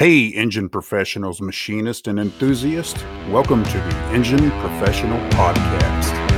Hey, engine professionals, machinists, and enthusiasts. Welcome to the Engine Professional Podcast.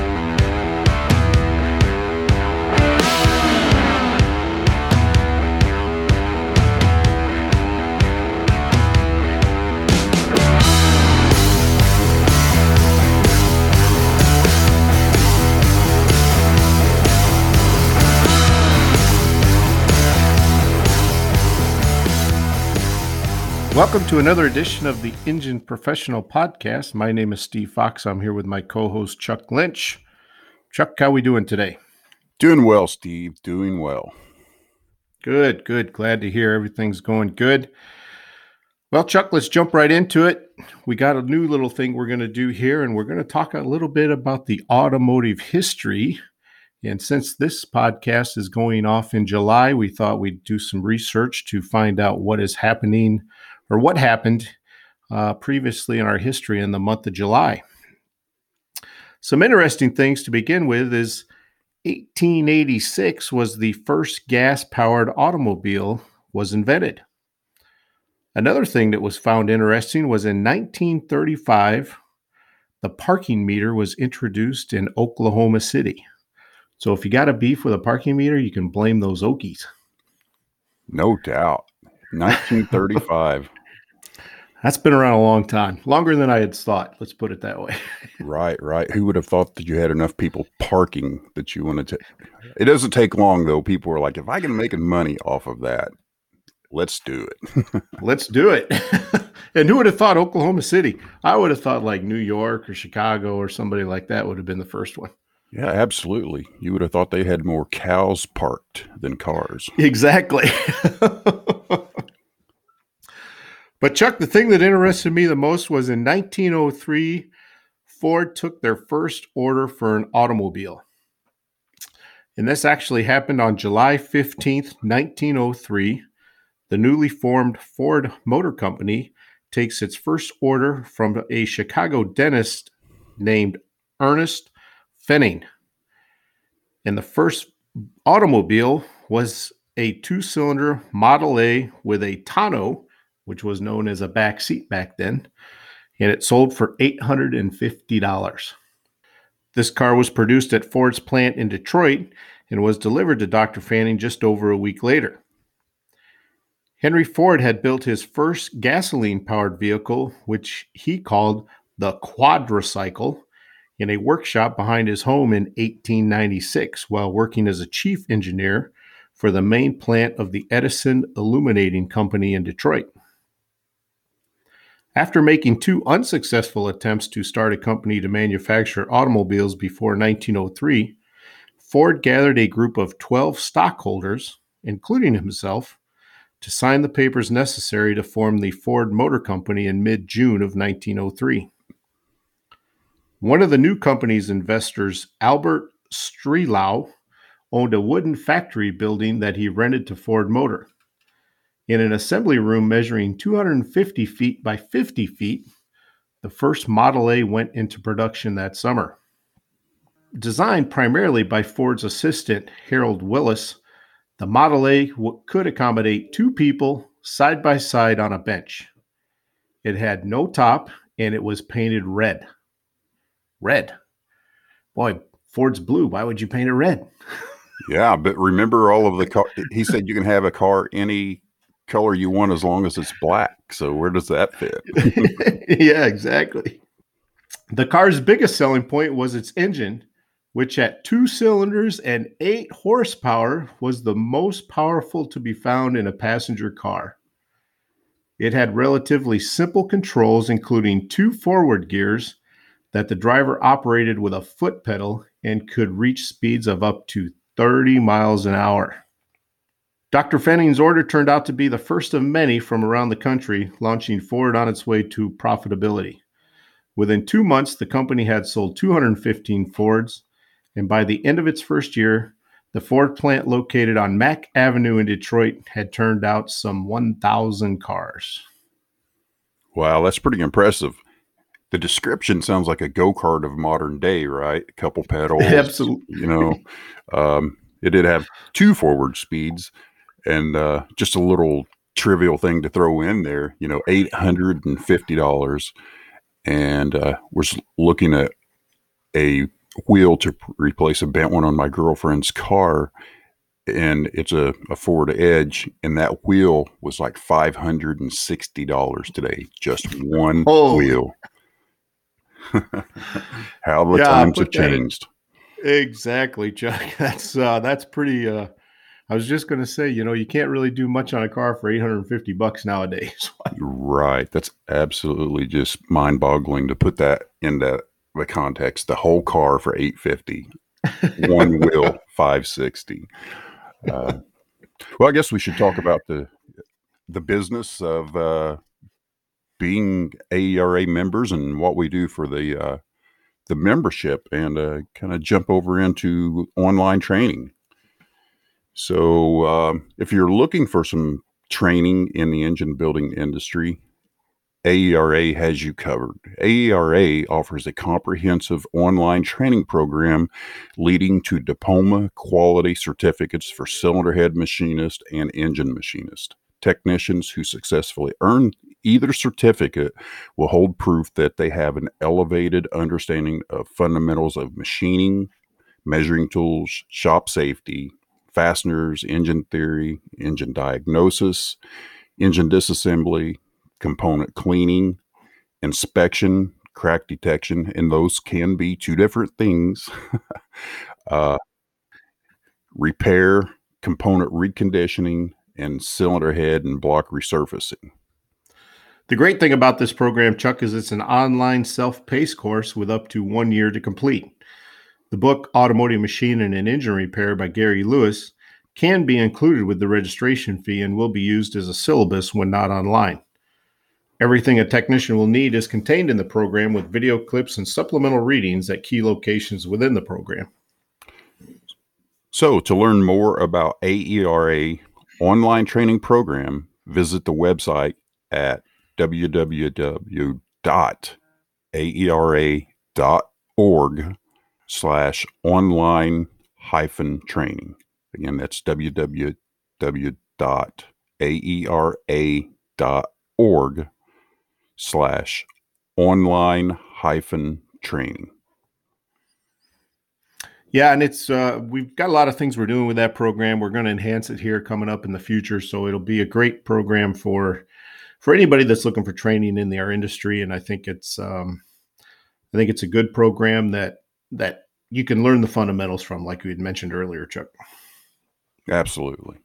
Welcome to another edition of the Engine Professional Podcast. My name is Steve Fox. I'm here with my co-host Chuck Lynch. Chuck, how are we doing today? Doing well, Steve. Doing well. Good, good. Glad to hear everything's going good. Well, Chuck, let's jump right into it. We got a new little thing we're going to do here, and we're going to talk a little bit about the automotive history. And since this podcast is going off in July, we thought we'd do some research to find out what is happening or what happened uh, previously in our history in the month of July. Some interesting things to begin with is 1886 was the first gas-powered automobile was invented. Another thing that was found interesting was in 1935 the parking meter was introduced in Oklahoma City. So if you got a beef with a parking meter, you can blame those Okies. No doubt. 1935. That's been around a long time, longer than I had thought. Let's put it that way. right, right. Who would have thought that you had enough people parking that you wanted to? It doesn't take long though. People are like, if I can make money off of that, let's do it. let's do it. and who would have thought Oklahoma City? I would have thought like New York or Chicago or somebody like that would have been the first one. Yeah, absolutely. You would have thought they had more cows parked than cars. Exactly. But Chuck, the thing that interested me the most was in 1903, Ford took their first order for an automobile. And this actually happened on July 15th, 1903. The newly formed Ford Motor Company takes its first order from a Chicago dentist named Ernest Pfennig. And the first automobile was a two cylinder Model A with a tonneau which was known as a back seat back then, and it sold for $850. This car was produced at Ford's plant in Detroit and was delivered to Dr. Fanning just over a week later. Henry Ford had built his first gasoline powered vehicle, which he called the quadricycle, in a workshop behind his home in 1896 while working as a chief engineer for the main plant of the Edison Illuminating Company in Detroit. After making two unsuccessful attempts to start a company to manufacture automobiles before 1903, Ford gathered a group of 12 stockholders, including himself, to sign the papers necessary to form the Ford Motor Company in mid June of 1903. One of the new company's investors, Albert Strelow, owned a wooden factory building that he rented to Ford Motor. In an assembly room measuring 250 feet by 50 feet, the first Model A went into production that summer. Designed primarily by Ford's assistant, Harold Wills, the Model A w- could accommodate two people side by side on a bench. It had no top and it was painted red. Red. Boy, Ford's blue. Why would you paint it red? yeah, but remember all of the car. He said you can have a car any color you want as long as it's black. So where does that fit? yeah, exactly. The car's biggest selling point was its engine, which at two cylinders and eight horsepower was the most powerful to be found in a passenger car. It had relatively simple controls, including two forward gears that the driver operated with a foot pedal and could reach speeds of up to 30 miles an hour. Dr. Pfennig's order turned out to be the first of many from around the country, launching Ford on its way to profitability. Within two months, the company had sold 215 Fords, and by the end of its first year, the Ford plant located on Mack Avenue in Detroit had turned out some 1,000 cars. Wow, that's pretty impressive. The description sounds like a go kart of modern day, right? A couple pedals. Absolutely. You know, um, it did have two forward speeds, and uh, just a little trivial thing to throw in there, you know, eight hundred and fifty dollars, and uh, we're looking at a wheel to replace a bent one on my girlfriend's car, and it's a, a Ford Edge, and that wheel was like five hundred and sixty dollars today, just one oh. wheel. How the yeah, times have changed. Exactly, Chuck. That's uh, that's pretty. Uh, I was just going to say, you know, you can't really do much on a car for 850 bucks nowadays. right. That's absolutely just mind-boggling to put that into the context. The whole car for 850, one wheel 560. Uh, well, I guess we should talk about the the business of uh, being AERA members and what we do for the uh, the membership, and uh, kind of jump over into online training. So, uh, if you're looking for some training in the engine building industry, AERA has you covered. AERA offers a comprehensive online training program leading to diploma quality certificates for cylinder head machinist and engine machinist. Technicians who successfully earn either certificate will hold proof that they have an elevated understanding of fundamentals of machining, measuring tools, shop safety, fasteners, engine theory, engine diagnosis, engine disassembly, component cleaning, inspection, crack detection, and those can be two different things. uh, repair, component reconditioning, and cylinder head and block resurfacing. The great thing about this program, Chuck, is it's an online self paced course with up to one year to complete. The book Automotive Machine and Engine Repair by Gary Lewis can be included with the registration fee and will be used as a syllabus when not online. Everything a technician will need is contained in the program with video clips and supplemental readings at key locations within the program. So, to learn more about AERA online training program, visit the website at www.aera.org slash online hyphen training. Again, that's www.aera.org slash online hyphen training. Yeah, and it's uh, we've got a lot of things we're doing with that program. We're going to enhance it here coming up in the future, so it'll be a great program for for anybody that's looking for training in our industry. And I think it's um, I think it's a good program that that you can learn the fundamentals from, like we had mentioned earlier, Chuck. Absolutely.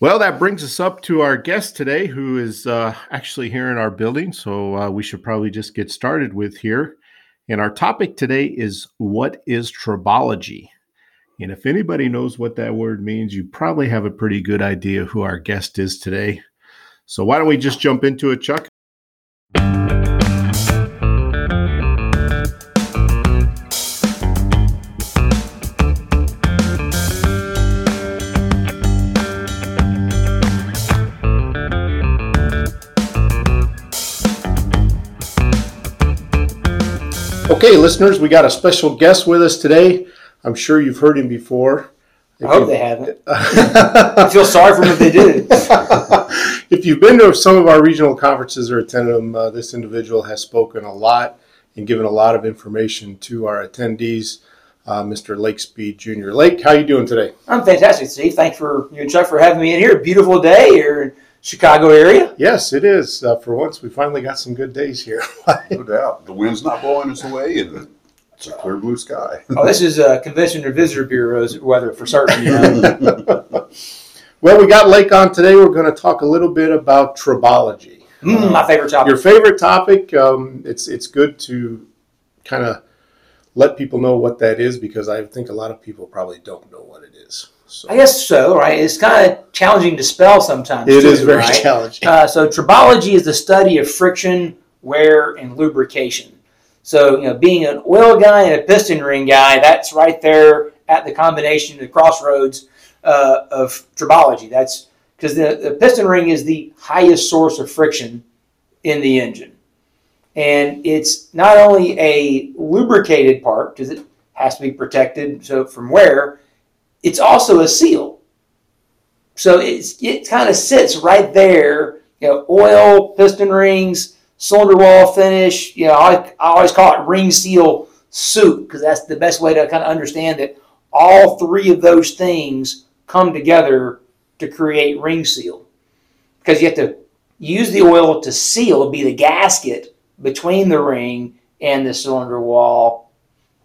Well, that brings us up to our guest today, who is uh, actually here in our building. So uh, we should probably just get started with here. And our topic today is what is tribology? And if anybody knows what that word means, you probably have a pretty good idea who our guest is today. So why don't we just jump into it, Chuck? Okay, listeners, we got a special guest with us today. I'm sure you've heard him before. I hope they haven't. I feel sorry for them if they did. if you've been to some of our regional conferences or attended them, uh, this individual has spoken a lot and given a lot of information to our attendees. Uh, Mr. Lake Speed Jr. Lake, how you doing today? I'm fantastic, Steve. Thanks for you and Chuck for having me in here. Beautiful day here Chicago area? Yes, it is. Uh, for once, we finally got some good days here. no doubt. The wind's not blowing us away, and it's a clear blue sky. oh, this is a convention or visitor bureau's weather for certain. You know? well, we got Lake on today. We're going to talk a little bit about tribology. Mm, my favorite topic. Your favorite topic. Um, it's it's good to kind of let people know what that is because I think a lot of people probably don't know what it is. So. I guess so, right? It's kind of challenging to spell sometimes. It too, is very right? challenging. Uh, so tribology is the study of friction, wear, and lubrication. So, you know, being an oil guy and a piston ring guy, that's right there at the combination, the crossroads uh, of tribology. That's because the, the piston ring is the highest source of friction in the engine. And it's not only a lubricated part because it has to be protected so from wear, it's also a seal. So it's, it kind of sits right there. You know, oil, piston rings, cylinder wall finish. You know, I, I always call it ring seal soup because that's the best way to kind of understand that all three of those things come together to create ring seal because you have to use the oil to seal, be the gasket between the ring and the cylinder wall.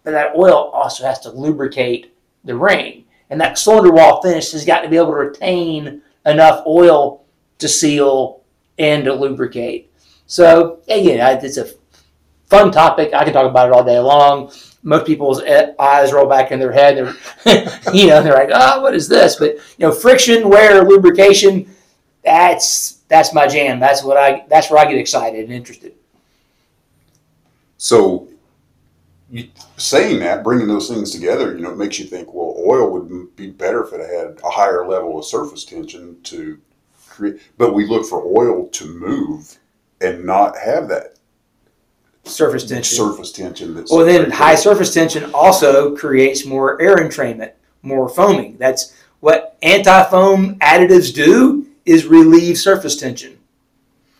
But that oil also has to lubricate the ring. And that cylinder wall finish has got to be able to retain enough oil to seal and to lubricate. So, again, it's a fun topic. I can talk about it all day long. Most people's eyes roll back in their head. They're, you know, they're like, "Oh, what is this?" But you know, friction, wear, lubrication. That's that's my jam. That's what I. That's where I get excited and interested. So, saying that, bringing those things together, you know, it makes you think. Well, oil would be better if it had a higher level of surface tension to create. But we look for oil to move and not have that surface tension. Surface tension. That's well, then high surface tension also creates more air entrainment, more foaming. That's what anti-foam additives do is relieve surface tension.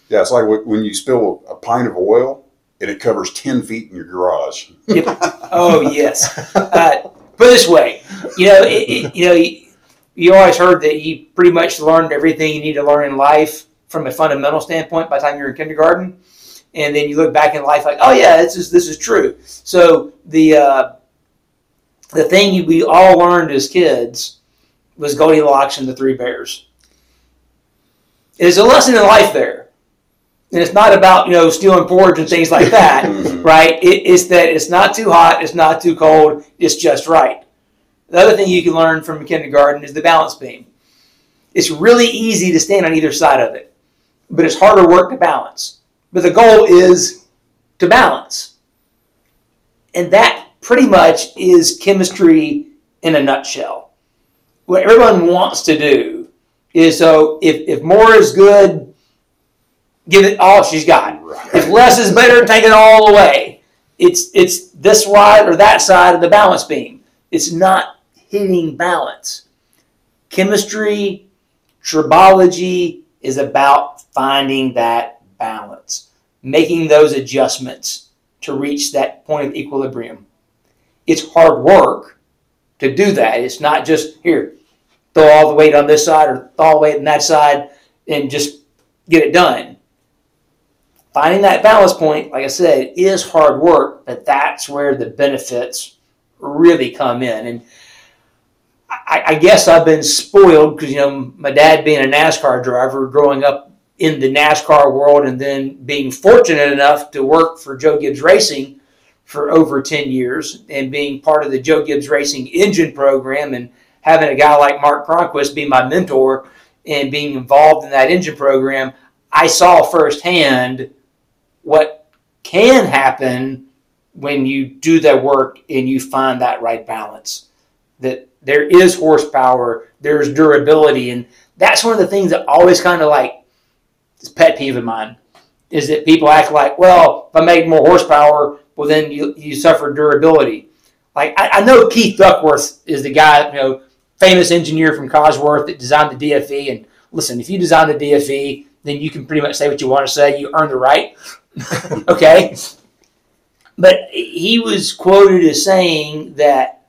Yeah, it's like when you spill a pint of oil and it covers ten feet in your garage. Yep. Oh yes. Uh, put this way, you know, it, it, you know, you, you always heard that you pretty much learned everything you need to learn in life from a fundamental standpoint by the time you're in kindergarten and then you look back in life like, oh yeah, this is this is true. So the uh, the thing we all learned as kids was Goldilocks and the Three Bears. It's a lesson in life there, and it's not about you know stealing porridge and things like that, mm-hmm. right? It, it's that it's not too hot, it's not too cold, it's just right. The other thing you can learn from kindergarten is the balance beam. It's really easy to stand on either side of it, but it's harder work to balance. But the goal is to balance. And that pretty much is chemistry in a nutshell. What everyone wants to do is so if, if more is good, give it all she's got. Right. If less is better, take it all away. It's it's this side or that side of the balance beam. It's not hitting balance. Chemistry, tribology is about finding that balance, making those adjustments to reach that point of equilibrium. It's hard work to do that. It's not just here, throw all the weight on this side or throw all the weight on that side and just get it done. Finding that balance point, like I said, is hard work, but that's where the benefits really come in. And I, I guess I've been spoiled because, you know, my dad being a NASCAR driver, growing up in the NASCAR world and then being fortunate enough to work for Joe Gibbs Racing for over 10 years and being part of the Joe Gibbs Racing engine program and having a guy like Mark Cronquist be my mentor and being involved in that engine program, I saw firsthand what can happen when you do that work and you find that right balance. That there is horsepower, there's durability, and that's one of the things that always kind of like this pet peeve of mine is that people act like, well, if I make more horsepower, well, then you, you suffer durability. Like, I, I know Keith Duckworth is the guy, you know, famous engineer from Cosworth that designed the DFV. And listen, if you design the DFV, then you can pretty much say what you want to say. You earn the right. okay? But he was quoted as saying that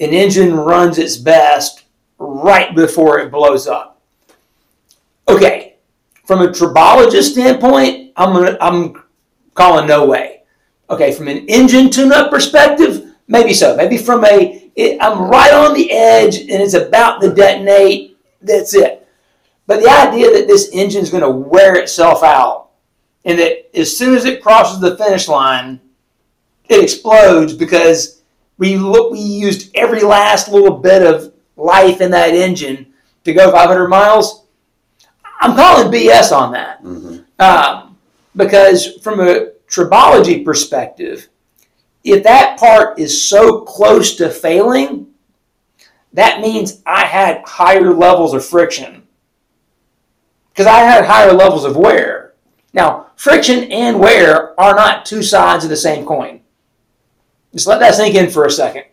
an engine runs its best right before it blows up. Okay, from a tribologist standpoint, I'm gonna, I'm calling no way. Okay, from an engine tune-up perspective, maybe so. Maybe from a, it, I'm right on the edge and it's about to detonate. That's it. But the idea that this engine is going to wear itself out and that as soon as it crosses the finish line, it explodes because we look, we used every last little bit of life in that engine to go 500 miles I'm calling BS on that. Mm-hmm. Um, because from a tribology perspective, if that part is so close to failing, that means I had higher levels of friction. Because I had higher levels of wear. Now, friction and wear are not two sides of the same coin. Just let that sink in for a second.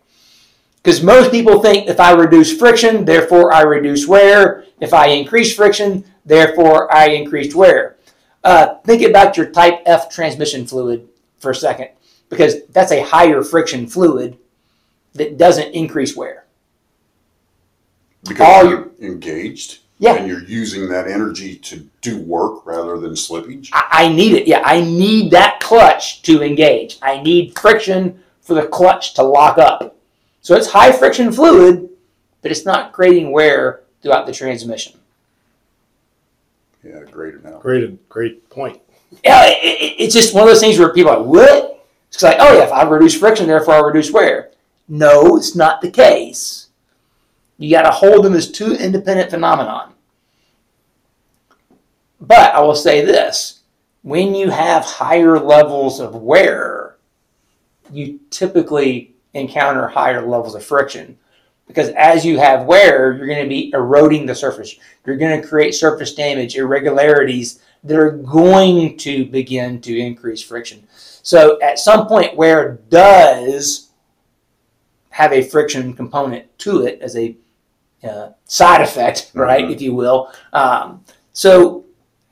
Because most people think if I reduce friction, therefore I reduce wear. If I increase friction, therefore I increased wear. Uh, think about your type F transmission fluid for a second, because that's a higher friction fluid that doesn't increase wear. Because All you're engaged Yeah. and you're using that energy to do work rather than slippage. I, I need it. Yeah, I need that clutch to engage. I need friction for the clutch to lock up. So it's high friction fluid, but it's not creating wear throughout the transmission. Yeah, great analogy. Great, great point. Yeah, it, it, it's just one of those things where people are like, what? It's like, oh yeah, if I reduce friction, therefore I reduce wear. No, it's not the case. You got to hold them as two independent phenomenon. But I will say this: when you have higher levels of wear, you typically encounter higher levels of friction. Because as you have wear, you're going to be eroding the surface. You're going to create surface damage, irregularities that are going to begin to increase friction. So at some point, wear does have a friction component to it as a uh, side effect, right, Mhm. if you will. Um, so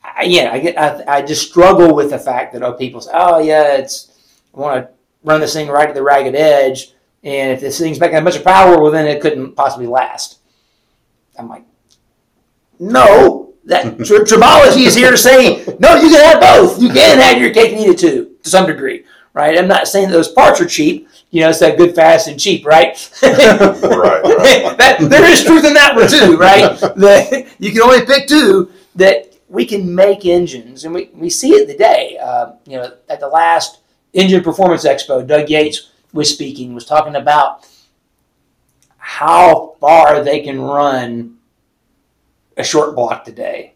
I, yeah, I get I, I just struggle with the fact that oh people say oh yeah it's I want to run this thing right to the ragged edge and if this thing's making a bunch of power well then it couldn't possibly last. I'm like no that tri- tribology is here to say no you can have both you can have your cake and eat it too to some degree right I'm not saying those parts are cheap you know it's that good fast and cheap right right, right. that there is truth in that one too, right? that you can only pick two. That we can make engines, and we, we see it today. Uh, you know, at the last Engine Performance Expo, Doug Yates was speaking, was talking about how far they can run a short block today.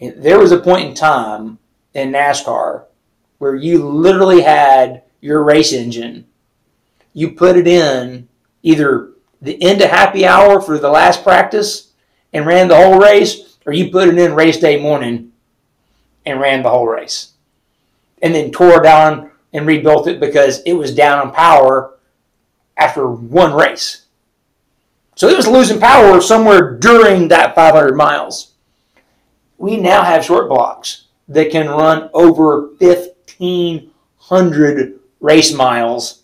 And there was a point in time in NASCAR where you literally had your race engine. You put it in either the end of happy hour for the last practice and ran the whole race, or you put it in race day morning and ran the whole race. And then tore down and rebuilt it because it was down on power after one race. So it was losing power somewhere during that 500 miles. We now have short blocks that can run over 1,500 race miles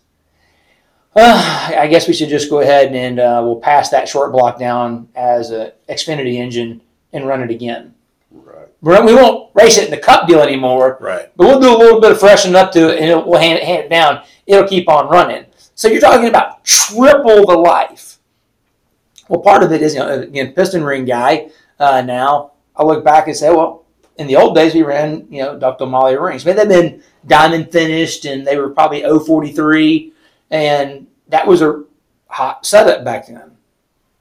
uh, I guess we should just go ahead and uh, we'll pass that short block down as a Xfinity engine and run it again. right. We're- We won't race it in the Cup deal anymore, Right. but we'll do a little bit of freshening up to it and it, we'll hand it, hand it down. It'll keep on running. So you're talking about triple the life. Well, part of it is, you know, again, piston ring guy uh, now. I look back and say, well, in the old days we ran, you know, ductile moly rings. Maybe they've been diamond finished and they were probably 043 and that was a hot setup back then.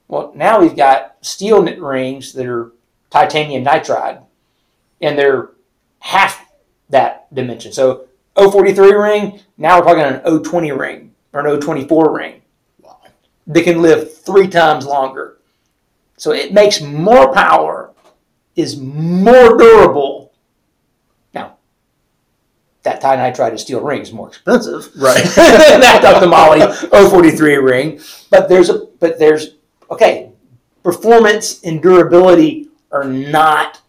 Well, now we've got steel knit rings that are titanium nitride, and they're half that dimension. So 043 ring, now we're talking an 020 ring or an 024 ring. Wow. They can live three times longer. So it makes more power, is more durable. Now, that tie nitride and steel ring is more expensive Right. that ductile moly 043 ring. But there's a but there's okay, performance and durability are not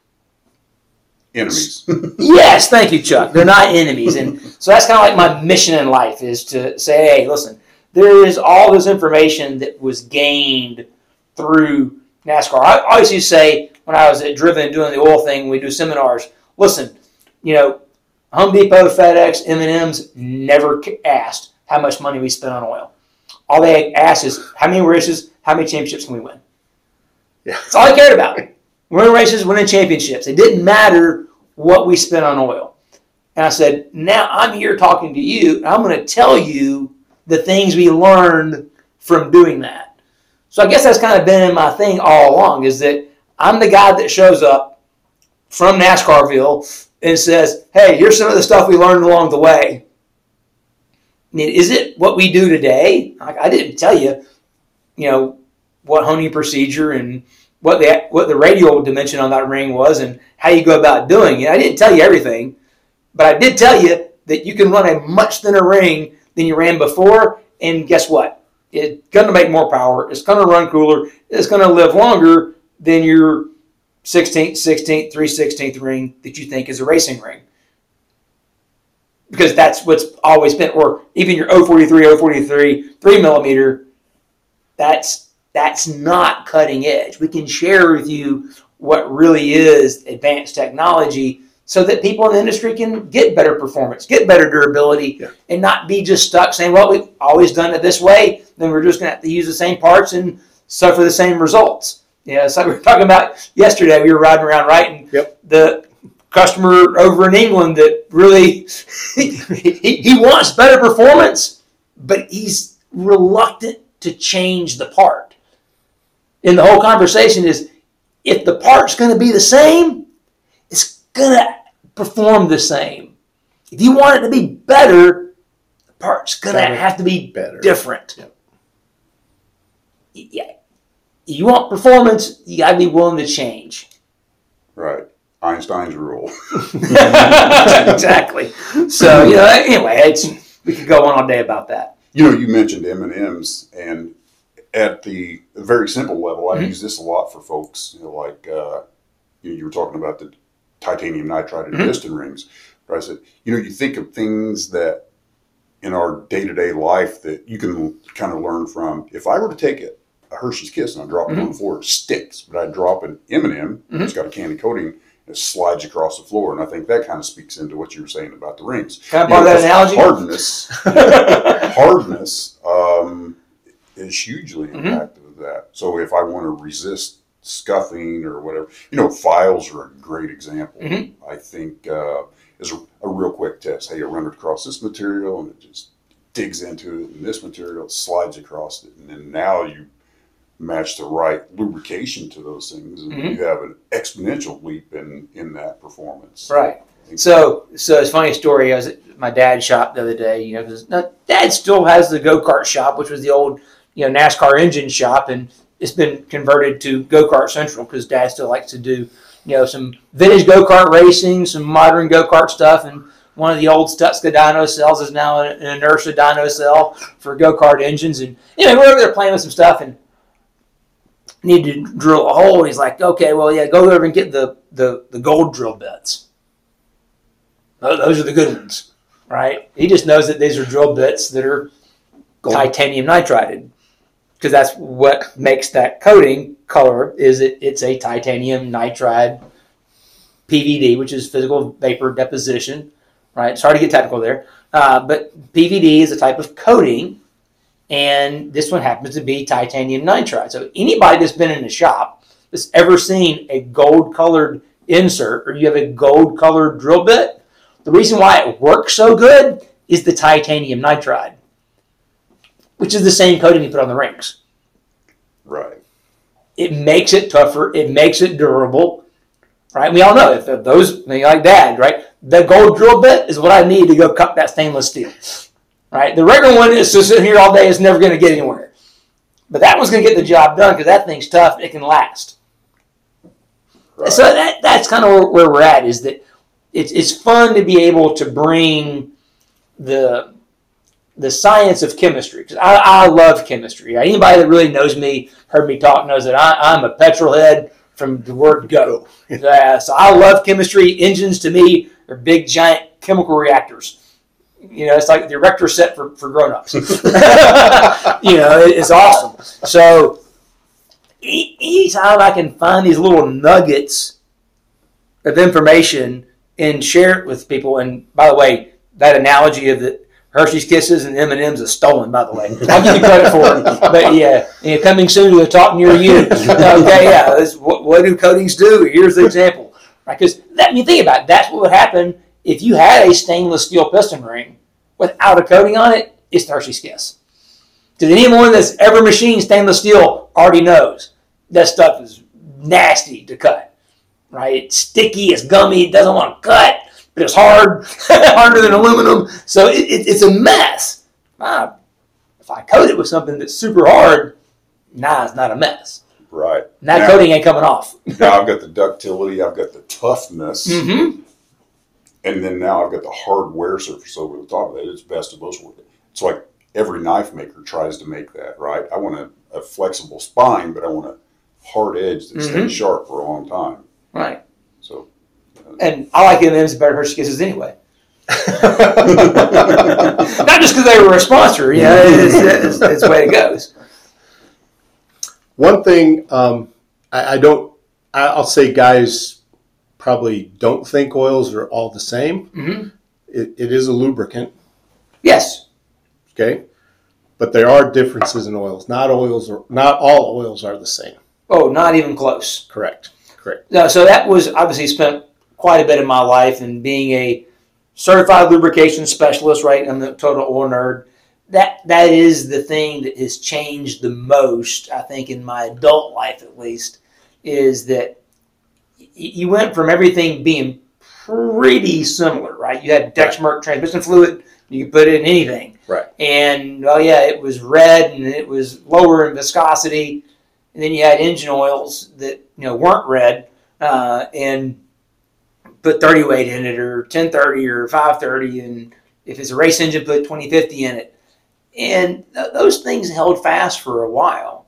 Enemies. yes, thank you, Chuck. They're not enemies. And so that's kind of like my mission in life is to say, hey, listen, there is all this information that was gained through NASCAR. I always used to say when I was at Driven doing the oil thing, we do seminars, listen, you know, Home Depot, FedEx, M&M's never asked how much money we spent on oil. All they asked is how many races, how many championships can we win? Yeah. That's all they cared about. Winning races, winning championships. It didn't matter what we spent on oil. And I said, now I'm here talking to you, and I'm going to tell you the things we learned from doing that. So I guess that's kind of been my thing all along is that I'm the guy that shows up from NASCARville and says, hey, here's some of the stuff we learned along the way. Is it what we do today? Like, I didn't tell you, you know, what honing procedure and what the what the radial dimension on that ring was and how you go about doing it. I didn't tell you everything, but I did tell you that you can run a much thinner ring than you ran before. And guess what? It's going to make more power. It's going to run cooler. It's going to live longer than your 16th, 16th, 316th ring that you think is a racing ring. Because that's what's always been, or even your 043, 043, 3 millimeter, that's that's not cutting edge. We can share with you what really is advanced technology so that people in the industry can get better performance, get better durability, Yeah. and not be just stuck saying, well, we've always done it this way, then we're just going to have to use the same parts and suffer the same results. Yeah, it's like we were talking about yesterday. We were riding around, right? And Yep. the customer over in England that really he, he wants better performance, but he's reluctant to change the part. And the whole conversation is if the part's going to be the same, it's going to perform the same. If you want it to be better, the part's to Gotta have to be better. different. Yep. Yeah. You want performance, you got to be willing to change. Right. Einstein's rule. exactly. So, you know, anyway, it's we could go on all day about that. You know, you mentioned M and M's, and at the very simple level, I Mhm. use this a lot for folks. You know, like uh, you, know, you were talking about the titanium nitride and Mhm. piston rings. But I said, you know, you think of things that in our day to day life that you can kind of learn from. If I were to take a, a Hershey's Kiss and I drop it on the floor, it sticks. But I drop an M and m it's got a candy coating. It slides across the floor, and I think that kind of speaks into what you were saying about the rings. Can I borrow that analogy? Hardness, hardness um, is hugely impacted with that. So if I want to resist scuffing or whatever, you know, files are a great example. Mhm. I think uh, is a, a real quick test. Hey, I run it across this material and it just digs into it, and this material slides across it, and then now you match the right lubrication to those things, and Mhm. you have an exponential leap in in that performance. Right. So, so it's a funny story. I was at my dad's shop the other day, you know, because dad still has the go kart shop, which was the old, you know, NASCAR engine shop, and it's been converted to Go Kart Central because dad still likes to do, you know, some vintage go kart racing, some modern go kart stuff, and one of the old Stuska dyno cells is now an inertia dyno cell for go kart engines, and anyway, we're over there playing with some stuff and. Needed to drill a hole, and he's like, "Okay, well, yeah, go over and get the the, the gold drill bits." Those are the good ones, right? He just knows that these are drill bits that are titanium nitrided because that's what makes that coating color. Is it? It's a titanium nitride PVD, which is physical vapor deposition, right? Sorry to get technical there, uh, but PVD is a type of coating, and this one happens to be titanium nitride. So anybody that's been in a shop that's ever seen a gold colored insert or you have a gold colored drill bit, the reason why it works so good is the titanium nitride, which is the same coating you put on the rings. Right. It makes it tougher. It makes it durable. Right? We all know if those, like Dad, right? The gold drill bit is what I need to go cut that stainless steel. Right? The regular one is just sitting here all day. It's never going to get anywhere. But that one's going to get the job done because that thing's tough. It can last. Right. So that that's kind of where, where we're at. Is that it's it's fun to be able to bring the the science of chemistry because I, I love chemistry. Anybody that really knows me, heard me talk, knows that I, I'm a petrol head from the word go. So I love chemistry. Engines to me are big giant chemical reactors. You know, it's like the erector set for, for grown-ups. you know, it- it's awesome. So anytime I can find these little nuggets of information and share it with people, and by the way, that analogy of the Hershey's Kisses and M and M's is stolen. By the way, I'll give you credit for it. But yeah, you know, coming soon to a talk near you. Okay, yeah, that's what, what do coatings do? Here's the example. Right, because that you think about it, that's what would happen if you had a stainless steel piston ring without a coating on it. It's the Hershey's Kiss. Because anyone that's ever machined stainless steel already knows that stuff is nasty to cut. Right? It's sticky, it's gummy, it doesn't want to cut, but it's hard, harder than aluminum. So it, it, it's a mess. If I coat it with something that's super hard, nah, it's not a mess. Right. And that Now- coating ain't coming off. now I've got the ductility, I've got the toughness, Mm-hmm. and then now I've got the hard wear surface over the top of it. It's best of both worlds. It's like every knife maker tries to make that, right? I want a, a flexible spine, but I want a hard edge that Mhm. stays sharp for a long time. Right. So, And I like M&M's better than Hershey Kisses anyway. Not just because they were a sponsor, you know, it's, it's, it's the way it goes. One thing um, I, I don't, I, I'll say guys probably don't think oils are all the same. hmm It, it is a lubricant, Yes. okay, but there are differences in oils. Not oils are not all oils are the same. Oh, not even close. Correct. Correct. No, so that was obviously spent quite a bit in my life and being a certified lubrication specialist, right? I'm the total oil nerd. That that is the thing that has changed the most, I think, in my adult life at least, is that you went from everything being pretty similar, right? You had DexMerc transmission fluid, you could put it in anything. Right. And oh yeah, it was red and it was lower in viscosity. And then you had engine oils that you know weren't red uh, and put 30 weight in it or 1030 or 530 and if it's a race engine put 2050 in it. And th- those things held fast for a while.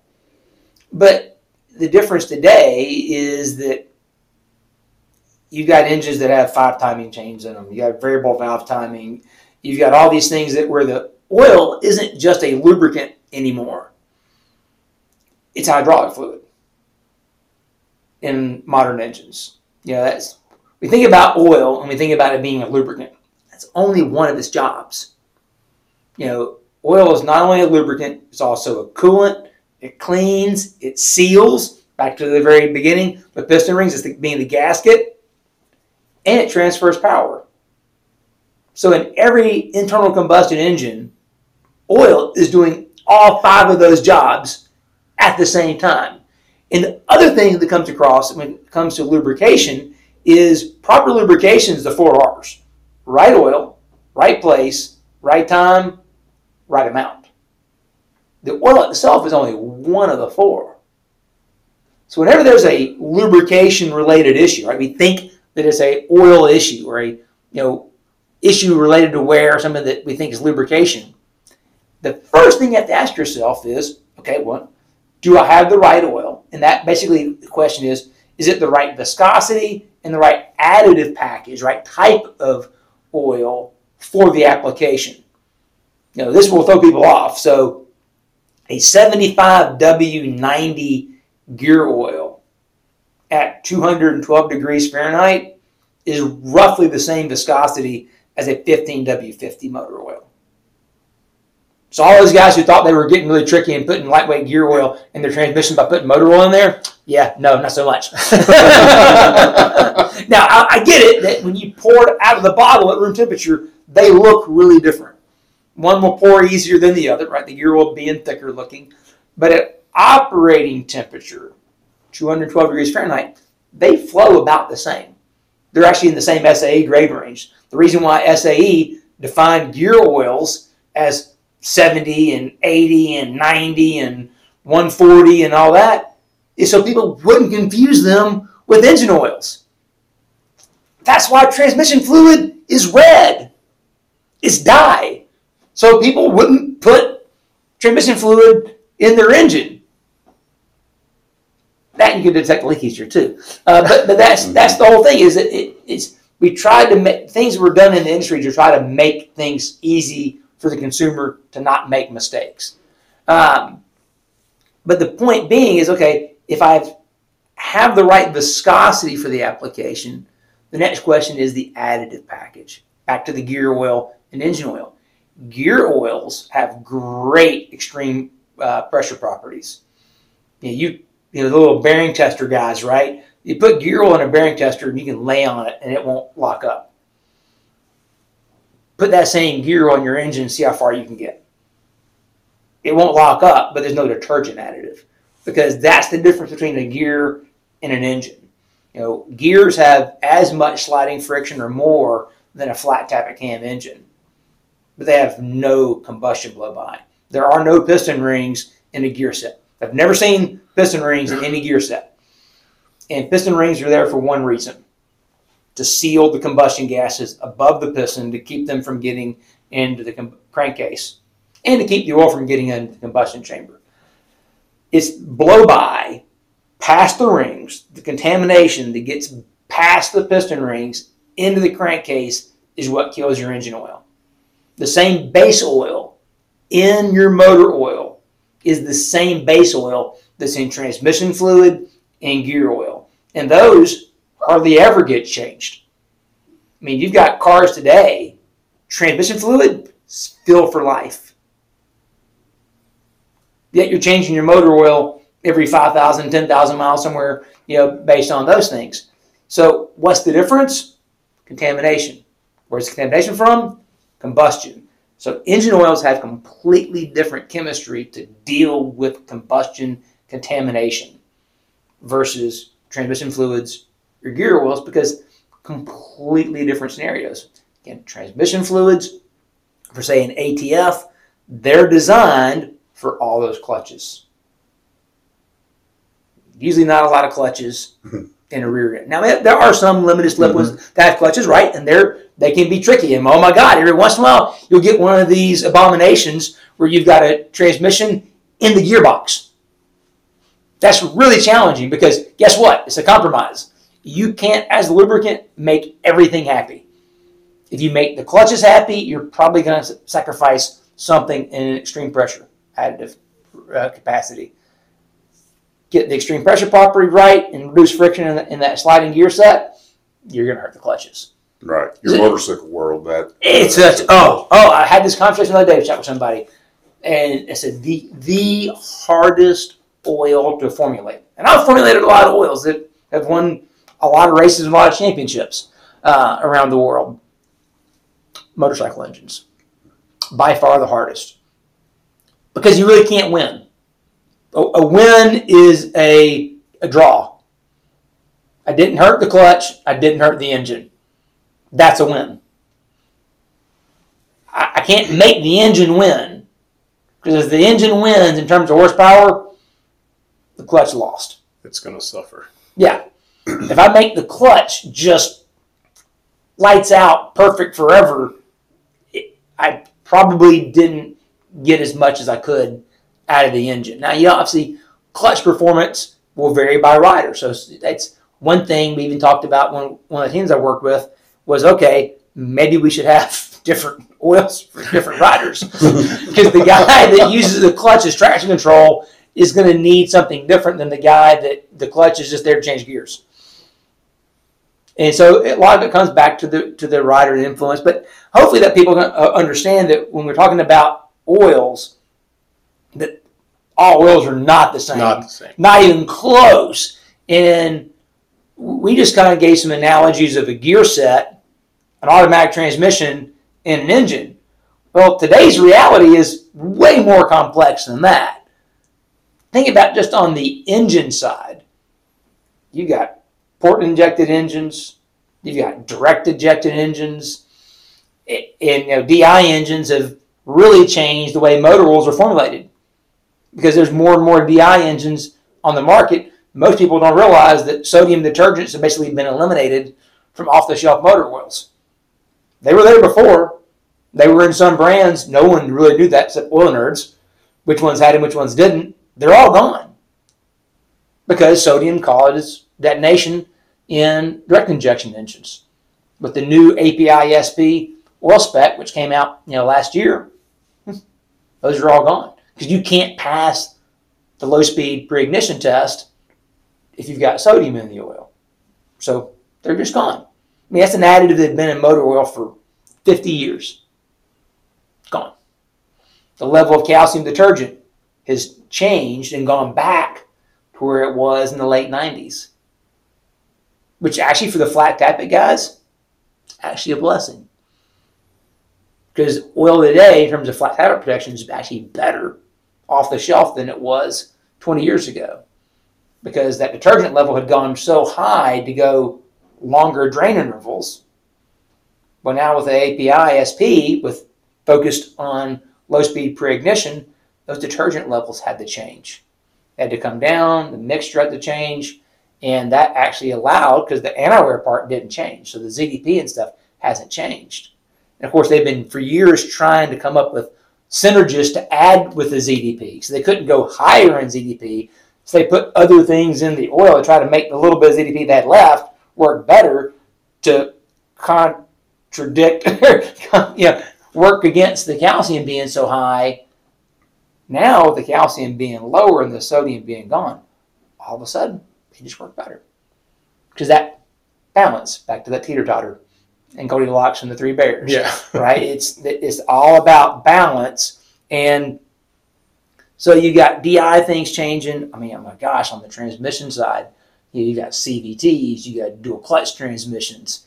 But the difference today is that you've got engines that have five timing chains in them. You got variable valve timing. You've got all these things that where the oil isn't just a lubricant anymore. It's hydraulic fluid in modern engines. You know, that's we think about oil and we think about it being a lubricant. That's only one of its jobs. You know, oil is not only a lubricant, it's also a coolant. It cleans, it seals. Back to the very beginning, the piston rings is being the gasket, and it transfers power. So in every internal combustion engine, oil is doing all five of those jobs at the same time. And the other thing that comes across when it comes to lubrication is proper lubrication is the four R's right oil, right place, right time, right amount. The oil itself is only one of the four. So whenever there's a lubrication related issue, right, we think that it's a oil issue or a you know issue related to wear or something that we think is lubrication. The first thing you have to ask yourself is, okay, what do I have the right oil? And that basically the question is, is it the right viscosity and the right additive package, right type of oil for the application? You know, this will throw people off. So a 75W90 gear oil at 212 degrees Fahrenheit is roughly the same viscosity as a 15W50 motor oil. So all those guys who thought they were getting really tricky and putting lightweight gear oil in their transmission by putting motor oil in there, yeah, no, not so much. now I, I get it that when you pour it out of the bottle at room temperature, they look really different. One will pour easier than the other, right? The gear oil being thicker looking, but at operating temperature, 212 degrees Fahrenheit, they flow about the same. They're actually in the same SAE grade range. The reason why SAE defined gear oils as 70 and 80 and 90 and 140 and all that is so people wouldn't confuse them with engine oils. That's why transmission fluid is red. It's dye. So people wouldn't put transmission fluid in their engine. That you can detect leak easier too. Uh, but but that's that's the whole thing. Is that it, it's we tried to make things were done in the industry to try to make things easy for the consumer to not make mistakes. Um, but the point being is okay if I have the right viscosity for the application. The next question is the additive package. Back to the gear oil and engine oil. Gear oils have great extreme uh, pressure properties. You, know, you you know the little bearing tester guys, right? You put gear oil in a bearing tester and you can lay on it and it won't lock up. Put that same gear on your engine and see how far you can get. It won't lock up, but there's no detergent additive because that's the difference between a gear and an engine. You know, gears have as much sliding friction or more than a flat tappet cam engine, but they have no combustion blow by. There are no piston rings in a gear set. I've never seen piston rings in any gear set. And piston rings are there for one reason to seal the combustion gases above the piston to keep them from getting into the com- crankcase. and to keep the oil from getting into the combustion chamber. It's blow by past the rings, the contamination that gets past the piston rings into the crankcase is what kills your engine oil. The same base oil in your motor oil is the same base oil that's in transmission fluid and gear oil. And those hardly ever get changed. I mean, you've got cars today, transmission fluid still for life. Yet you're changing your motor oil every 5,000, 10,000 miles somewhere, you know, based on those things. So what's the difference? Contamination. Where's contamination from? Combustion. So engine oils have completely different chemistry to deal with combustion contamination versus transmission fluids or gear oils because completely different scenarios. Again, transmission fluids, for say an ATF, they're designed for all those clutches. Usually not a lot of clutches in a rear end. Now there are some limited slip ones mm-hmm. that have clutches, right? And they're they can be tricky. And oh my God, every once in a while you'll get one of these abominations where you've got a transmission in the gearbox. That's really challenging because guess what? It's a compromise. You can't, as a lubricant, make everything happy. If you make the clutches happy, you're probably going to sacrifice something in an extreme pressure additive uh, capacity. Get the extreme pressure property right and reduce friction in, the, in that sliding gear set, you're going to hurt the clutches. Right. Your it, motorcycle world, that. It's such, oh, oh, I had this conversation the other day, chat with somebody, and I said, the, the hardest oil to formulate. And I've formulated a lot of oils that have won a lot of races and a lot of championships uh, around the world. Motorcycle engines. By far the hardest because you really can't win. A, a win is a, a draw. I didn't hurt the clutch, I didn't hurt the engine. That's a win. I, I can't make the engine win because if the engine wins in terms of horsepower, the clutch lost. It's going to suffer. Yeah. if I make the clutch just lights out perfect forever, it, I probably didn't get as much as I could out of the engine. Now, you know, obviously, clutch performance will vary by rider. So that's one thing we even talked about when one of the teams I worked with was okay, maybe we should have different oils for different riders because the guy that uses the clutch as traction control is going to need something different than the guy that the clutch is just there to change gears. And so a lot of it comes back to the to the rider influence, but hopefully that people uh, understand that when we're talking about oils that all oils are not the same. Not the same. Not even close. And we just kind of gave some analogies of a gear set, an automatic transmission, and an engine. Well, today's reality is way more complex than that. Think about just on the engine side. You got port injected engines, you've got direct ejected engines, and you know, DI engines have really changed the way motor oils are formulated because there's more and more DI engines on the market. Most people don't realize that sodium detergents have basically been eliminated from off the shelf motor oils. They were there before. They were in some brands. No one really knew that except oil nerds. Which ones had them, which ones didn't. They're all gone because sodium causes detonation in direct injection engines. With the new API SP oil spec, which came out you know last year, hmm, those are all gone because you can't pass the low speed pre ignition test if you've got sodium in the oil. So they're just gone. I mean, that's an additive that's been in motor oil for 50 years. Gone. The level of calcium detergent has changed and gone back to where it was in the late 90s. Which actually, for the flat tappet guys, actually a blessing because oil today, in terms of flat tappet protection, is actually better off the shelf than it was 20 years ago because that detergent level had gone so high to go longer drain intervals. Well, now with the API SP, with focused on low speed pre ignition, those detergent levels had to change. They had to come down, the mixture had to change, and that actually allowed because the anti-wear part didn't change. So the ZDP and stuff hasn't changed. And of course, they've been for years trying to come up with synergist to add with the ZDP. So they couldn't go higher in ZDP. So they put other things in the oil to try to make the little bit of ZDP they had left work better to contradict, you know, work against the calcium being so high. Now, the calcium being lower and the sodium being gone, all of a sudden, they just work better. Because that balance, back to that teeter totter, and Goldilocks and the Three Bears. Yeah. right. It's it's all about balance, and so you got DI things changing. I mean, oh my gosh, on the transmission side, you, you got CVTs, you got dual clutch transmissions.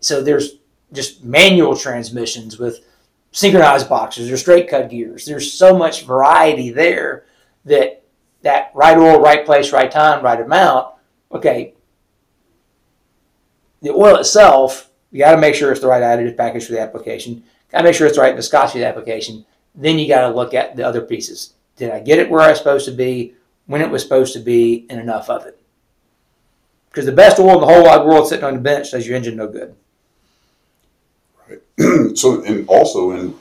So there's just manual transmissions with synchronized boxes or straight cut gears. There's so much variety there that that right oil, right place, right time, right amount. Okay, the oil itself, you got to make sure it's the right additive package for the application. Got to make sure it's the right viscosity application. Then you got to look at the other pieces. Did I get it where I was supposed to be, when it was supposed to be, and enough of it? Because the best oil in the whole wide world sitting on the bench does your engine no good. Right. so, and also in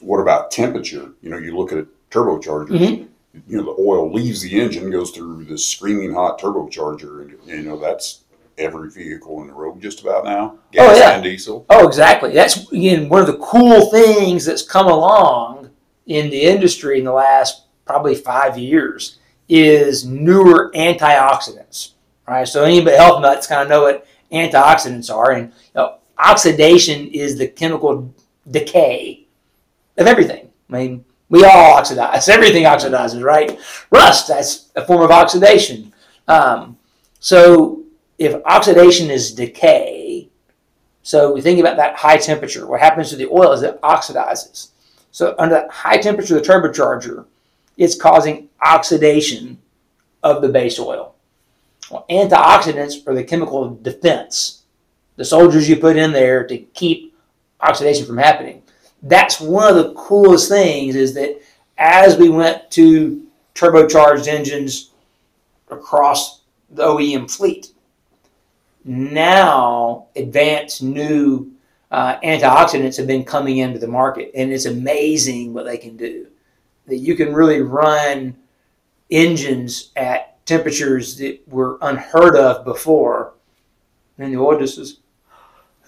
what about temperature? You know, you look at a turbocharger. Mhm. You know, the oil leaves the engine, goes through the screaming hot turbocharger, and you know that's every vehicle in the road just about now, oh, gas Oh, yeah. and diesel. Oh, exactly. That's again one of the cool things that's come along in the industry in the last probably five years is newer antioxidants. Right. So anybody health nuts kind of know what antioxidants are, and you know, oxidation is the chemical decay of everything. I mean, we all oxidize. Everything oxidizes, right? Rust, that's a form of oxidation. Um, so if oxidation is decay, so we think about that high temperature. What happens to the oil is it oxidizes. So under that high temperature the turbocharger, it's causing oxidation of the base oil. Well, antioxidants are the chemical defense, the soldiers you put in there to keep oxidation from happening. That's one of the coolest things is that as we went to turbocharged engines across the OEM fleet, now advanced new uh, antioxidants have been coming into the market, and it's amazing what they can do. That you can really run engines at temperatures that were unheard of before, and the oil just is,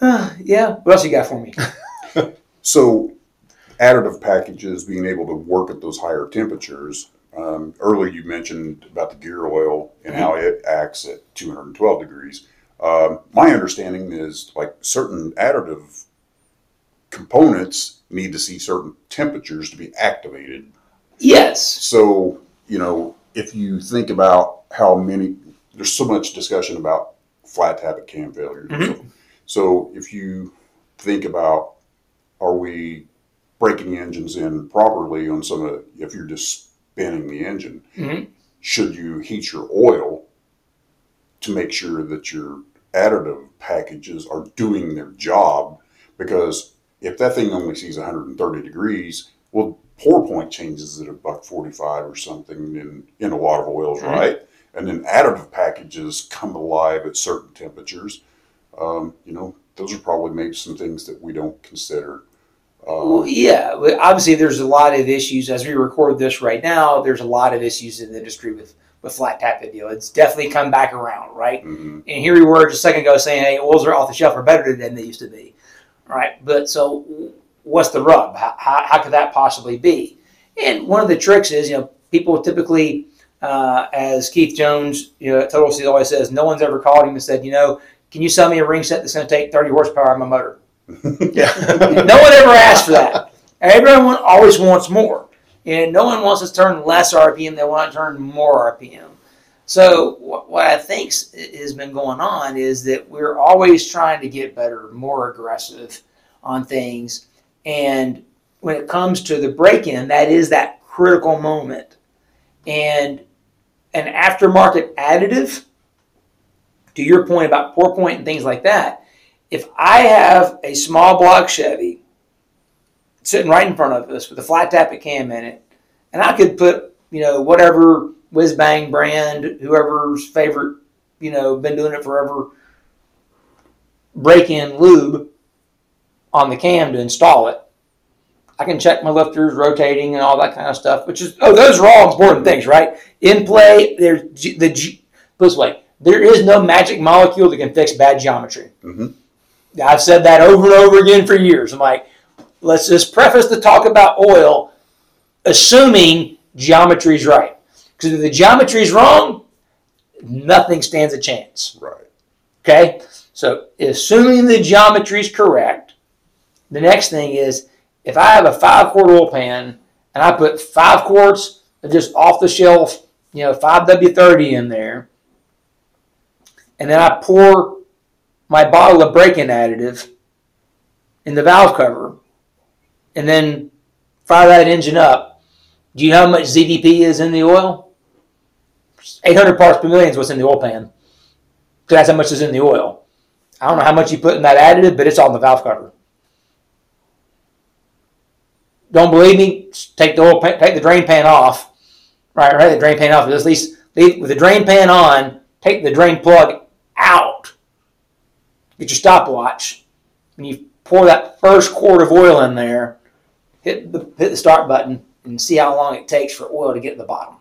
"Ah, yeah. What else you got for me? So, additive packages being able to work at those higher temperatures. Um, earlier, you mentioned about the gear oil and how it acts at 212 degrees. Um, my understanding is like certain additive components need to see certain temperatures to be activated. Yes. So, you know, if you think about how many, there's so much discussion about flat tappet cam failure. Mhm. so- So, if you think about, are we breaking engines in properly on some of, if you're just spinning the engine, Mhm. should you heat your oil to make sure that your additive packages are doing their job? Because if that thing only sees 130 degrees, well, pour point changes at a buck 45 or something in, in a lot of oils, Mhm. right? And then additive packages come alive at certain temperatures. Um, you know, those are probably maybe some things that we don't consider. Well, Um, yeah, obviously there's a lot of issues as we record this right now. There's a lot of issues in the industry with with flat tap video. It's definitely come back around, right? mhm. And here we were just a second ago saying, "Hey, oils are off the shelf are better than they used to be," right? But so, what's the rub? How, how, how could that possibly be? And one of the tricks is, you know, people typically, uh, as Keith Jones, you know, at Total Seal always says, no one's ever called him and said, you know, can you sell me a ring set that's going to take 30 horsepower on my motor? Yeah. no one ever asked for that. Everyone always wants more. And no one wants us to turn less RPM, they want to turn more RPM. So, what, what I think has been going on is that we're always trying to get better, more aggressive on things. And when it comes to the break in, that is that critical moment. And an aftermarket additive, to your point about pour point and things like that, if I have a small block Chevy sitting right in front of us with a flat tappet cam in it, and I could put, you know, whatever whiz bang brand, whoever's favorite, you know, been doing it forever, break in lube on the cam to install it. I can check my lifters rotating and all that kind of stuff, which is oh, those are all important things, right? In play, there's the this way, there is no magic molecule that can fix bad geometry. Mhm. I've said that over and over again for years. I'm like, let's just preface the talk about oil, assuming geometry is right, because if the geometry is wrong, nothing stands a chance. Right. Okay, so assuming the geometry is correct, the next thing is if I have a five quart oil pan and I put five quarts of just off the shelf, you know, 5W30 in there, and then I pour my bottle of braking additive in the valve cover, and then fire that engine up, do you know how much ZDP is in the oil? 800 parts per million is what's in the oil pan. That's how much is in the oil. I don't know how much you put in that additive, but it's on the valve cover. Don't believe me? Take the oil, take the drain pan off. Right, right. The drain pan off. At least leave with the drain pan on. Take the drain plug. Get your stopwatch. When you pour that first quart of oil in there, hit the hit the start button and see how long it takes for oil to get to the bottom.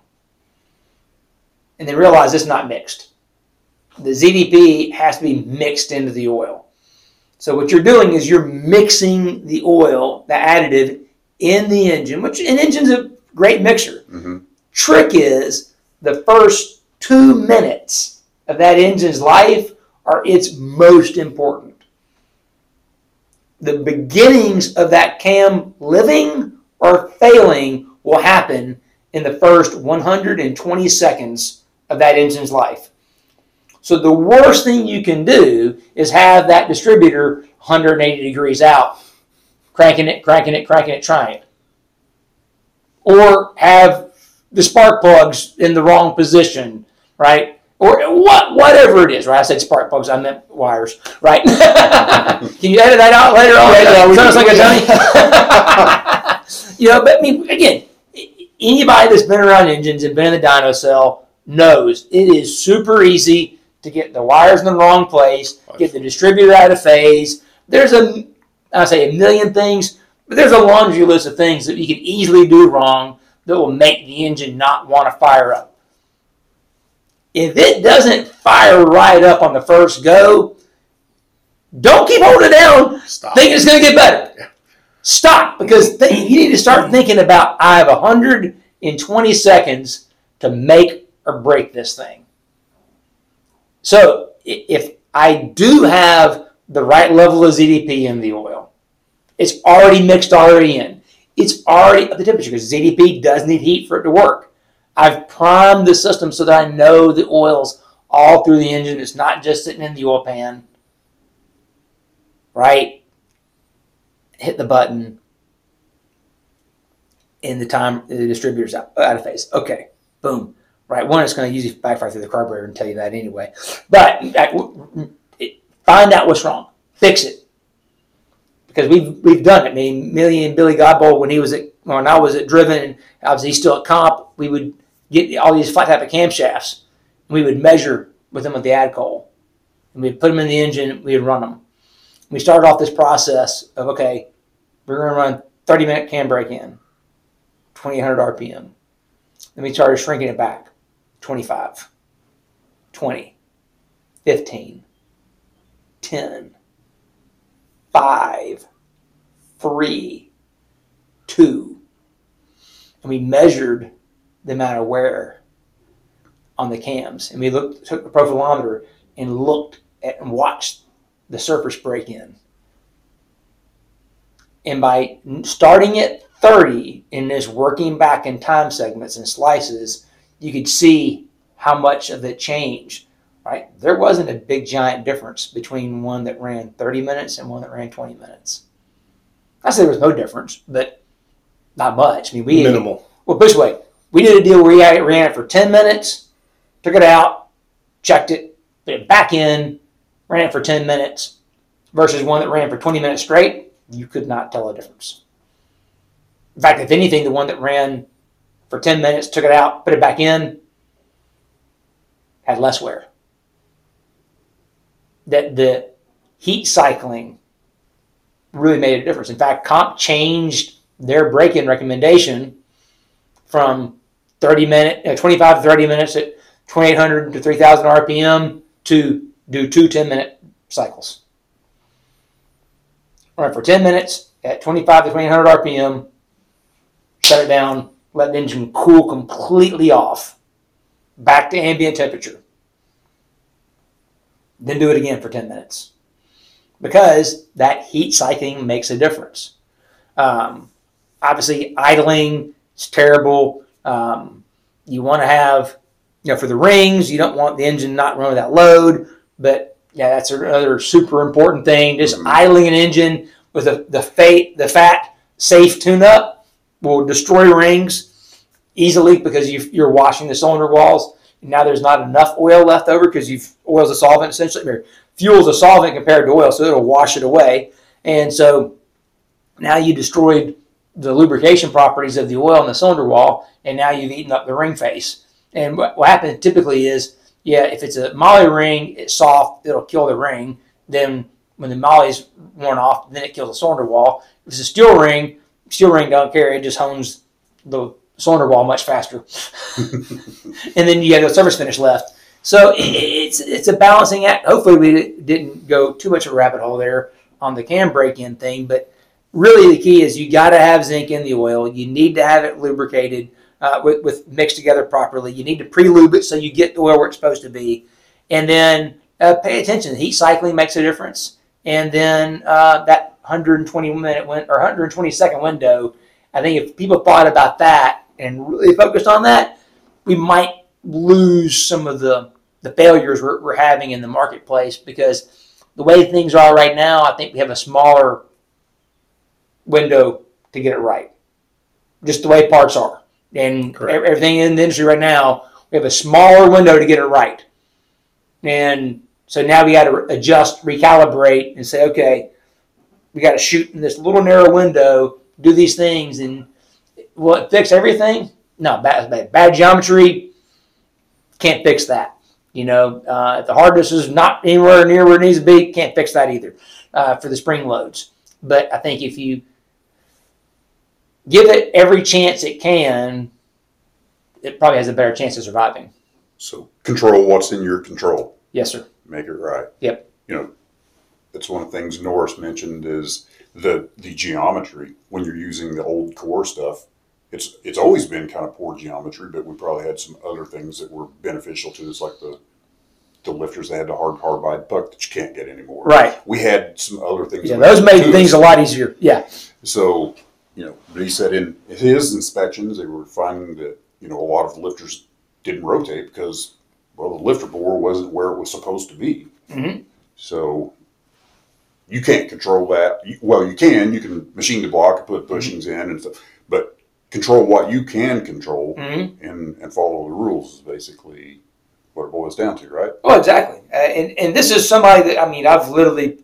And then realize it's not mixed the ZDP has to be mixed into the oil. So what you're doing is you're mixing the oil, the additive, in the engine, which an engine's a great mixer. hmm Trick is the first two minutes of that engine's life are its most important. The beginnings of that cam living or failing will happen in the first 120 seconds of that engine's life. So the worst thing you can do is have that distributor 180 degrees out, cranking it, cranking it, cranking it, trying it. Or have the spark plugs in the wrong position, right? Or what, whatever it is, right? I said spark plugs, I meant wires, right? can you edit that out later on? Yeah, yeah, Sounds like a dummy. you know, but I mean, again, anybody that's been around engines and been in the dyno cell knows it is super easy to get the wires in the wrong place, get the distributor out of phase. There's a, I say a million things, but there's a laundry list of things that you can easily do wrong that will make the engine not want to fire up. If it doesn't fire right up on the first go, don't keep holding it down Stop. thinking it's going to get better. Stop because th- you need to start thinking about I have 120 seconds to make or break this thing. So if I do have the right level of ZDP in the oil, it's already mixed already in. It's already at the temperature because ZDP does need heat for it to work. I've primed the system so that I know the oil's all through the engine. It's not just sitting in the oil pan. Right? Hit the button. And the time the distributor's out, out of phase. Okay. Boom. Right. One, it's going to usually backfire through the carburetor and tell you that anyway. But find out what's wrong. Fix it. Because we've we've done it. I mean, Millie and Billy Godbold, when he was at when I was at Driven, obviously still at Comp, we would get all these flat tappet camshafts, and we would measure with them with the Adcole, and we'd put them in the engine, we'd run them. We started off this process of okay, we're going to run 30 minute cam break in, 2800 RPM. Then we started shrinking it back, 25, 20, 15, 10, 5, 3, 2. And we measured the amount of wear on the cams. And we looked, took the profilometer and looked at and watched the surface break in. And by starting at 30 in this working back in time segments and slices, you could see how much of the change, Right? There wasn't a big giant difference between one that ran 30 minutes and one that ran 20 minutes. I say there was no difference, but not much. I mean, we Minimal. well, this way, we did a deal where we had- ran it for 10 minutes, took it out, checked it, put it back in, ran it for 10 minutes, versus one that ran for 20 minutes straight. You could not tell a difference. In fact, if anything, the one that ran for 10 minutes, took it out, put it back in, had less wear. That the heat cycling really made a difference. In fact, comp changed their break-in recommendation from 30 minute, uh, 25 to 30 minutes at 2800 to 3000 RPM to do two 10 minute cycles. Run for 10 minutes at 25 to 2800 RPM, shut it down, let the engine cool completely off, back to ambient temperature. Then do it again for 10 minutes because that heat cycling makes a difference. Um, obviously, idling is terrible. Um, you want to have, you know, for the rings, you don't want the engine not running without load. But yeah, that's another super important thing. Just mm-hmm. idling an engine with a, the fate, the fat safe tune up will destroy rings easily because you are washing the cylinder walls. Now there's not enough oil left over because you've oil's a solvent essentially. Or fuel's a solvent compared to oil, so it'll wash it away. And so now you destroyed the lubrication properties of the oil in the cylinder wall, and now you've eaten up the ring face. And what, what happens typically is, yeah, if it's a moly ring, it's soft, it'll kill the ring. Then when the moly's worn off, then it kills the cylinder wall. If it's a steel ring, steel ring don't care; it just hones the cylinder wall much faster. and then you have the surface finish left. So it's it's a balancing act. Hopefully, we didn't go too much of a rabbit hole there on the cam break-in thing, but really the key is you got to have zinc in the oil. You need to have it lubricated uh, with, with mixed together properly. You need to pre-lube it so you get the oil where it's supposed to be, and then uh, pay attention. Heat cycling makes a difference, and then uh, that 120 minute win- or 120 second window. I think if people thought about that and really focused on that, we might lose some of the the failures we're, we're having in the marketplace because the way things are right now, I think we have a smaller window to get it right. Just the way parts are. And Correct. everything in the industry right now, we have a smaller window to get it right. And so now we got to adjust, recalibrate, and say, okay, we got to shoot in this little narrow window, do these things, and will it fix everything? No, bad, bad, bad geometry can't fix that. You know, uh, if the hardness is not anywhere near where it needs to be, can't fix that either uh, for the spring loads. But I think if you give it every chance it can, it probably has a better chance of surviving. So control what's in your control. Yes, sir. Make it right. Yep. You know, that's one of the things Norris mentioned is the the geometry when you're using the old core stuff. It's it's always been kind of poor geometry, but we probably had some other things that were beneficial to us, like the the lifters that had the hard carbide puck that you can't get anymore. Right. We had some other things. Yeah, those made things a lot easier. Yeah. So you know, but he said in his inspections, they were finding that, you know, a lot of lifters didn't rotate because, well, the lifter bore wasn't where it was supposed to be. Mm-hmm. So you can't control that. Well, you can. You can machine the block and put bushings mm-hmm. in and stuff, but control what you can control mm-hmm. and, and follow the rules is basically what it boils down to, right? Oh, exactly. Uh, and, and this is somebody that, I mean, I've literally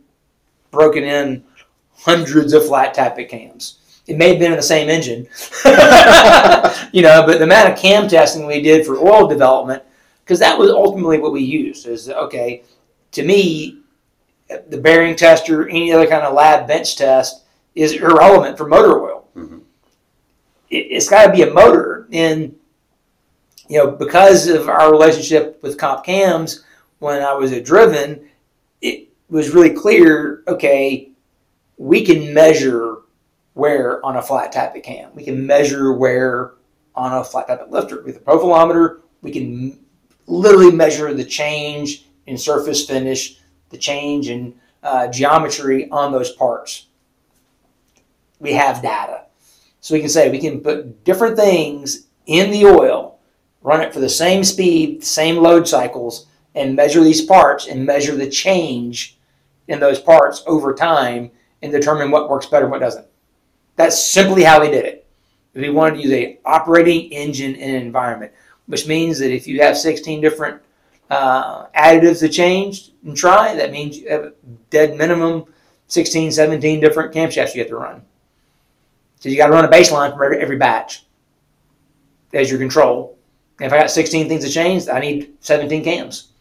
broken in hundreds of flat tappet cams it may have been in the same engine, you know, but the amount of cam testing we did for oil development, because that was ultimately what we used is okay, to me, the bearing tester, any other kind of lab bench test is irrelevant for motor oil. Mm-hmm. It, has got to be a motor. And, you know, because of our relationship with comp cams, when I was at Driven, it was really clear okay, we can measure wear on a flat tappet cam. We can measure wear on a flat tappet lifter. With a profilometer, we can literally measure the change in surface finish, the change in uh, geometry on those parts. We have data. So we can say we can put different things in the oil, run it for the same speed, same load cycles, and measure these parts and measure the change in those parts over time and determine what works better and what doesn't. That's simply how we did it. We wanted to use a operating engine in an environment, which means that if you have 16 different uh, additives to change and try, that means you have a dead minimum 16, 17 different camshafts you have to run. So you got to run a baseline for every, every batch as your control. And if I got 16 things to change, I need 17 cams.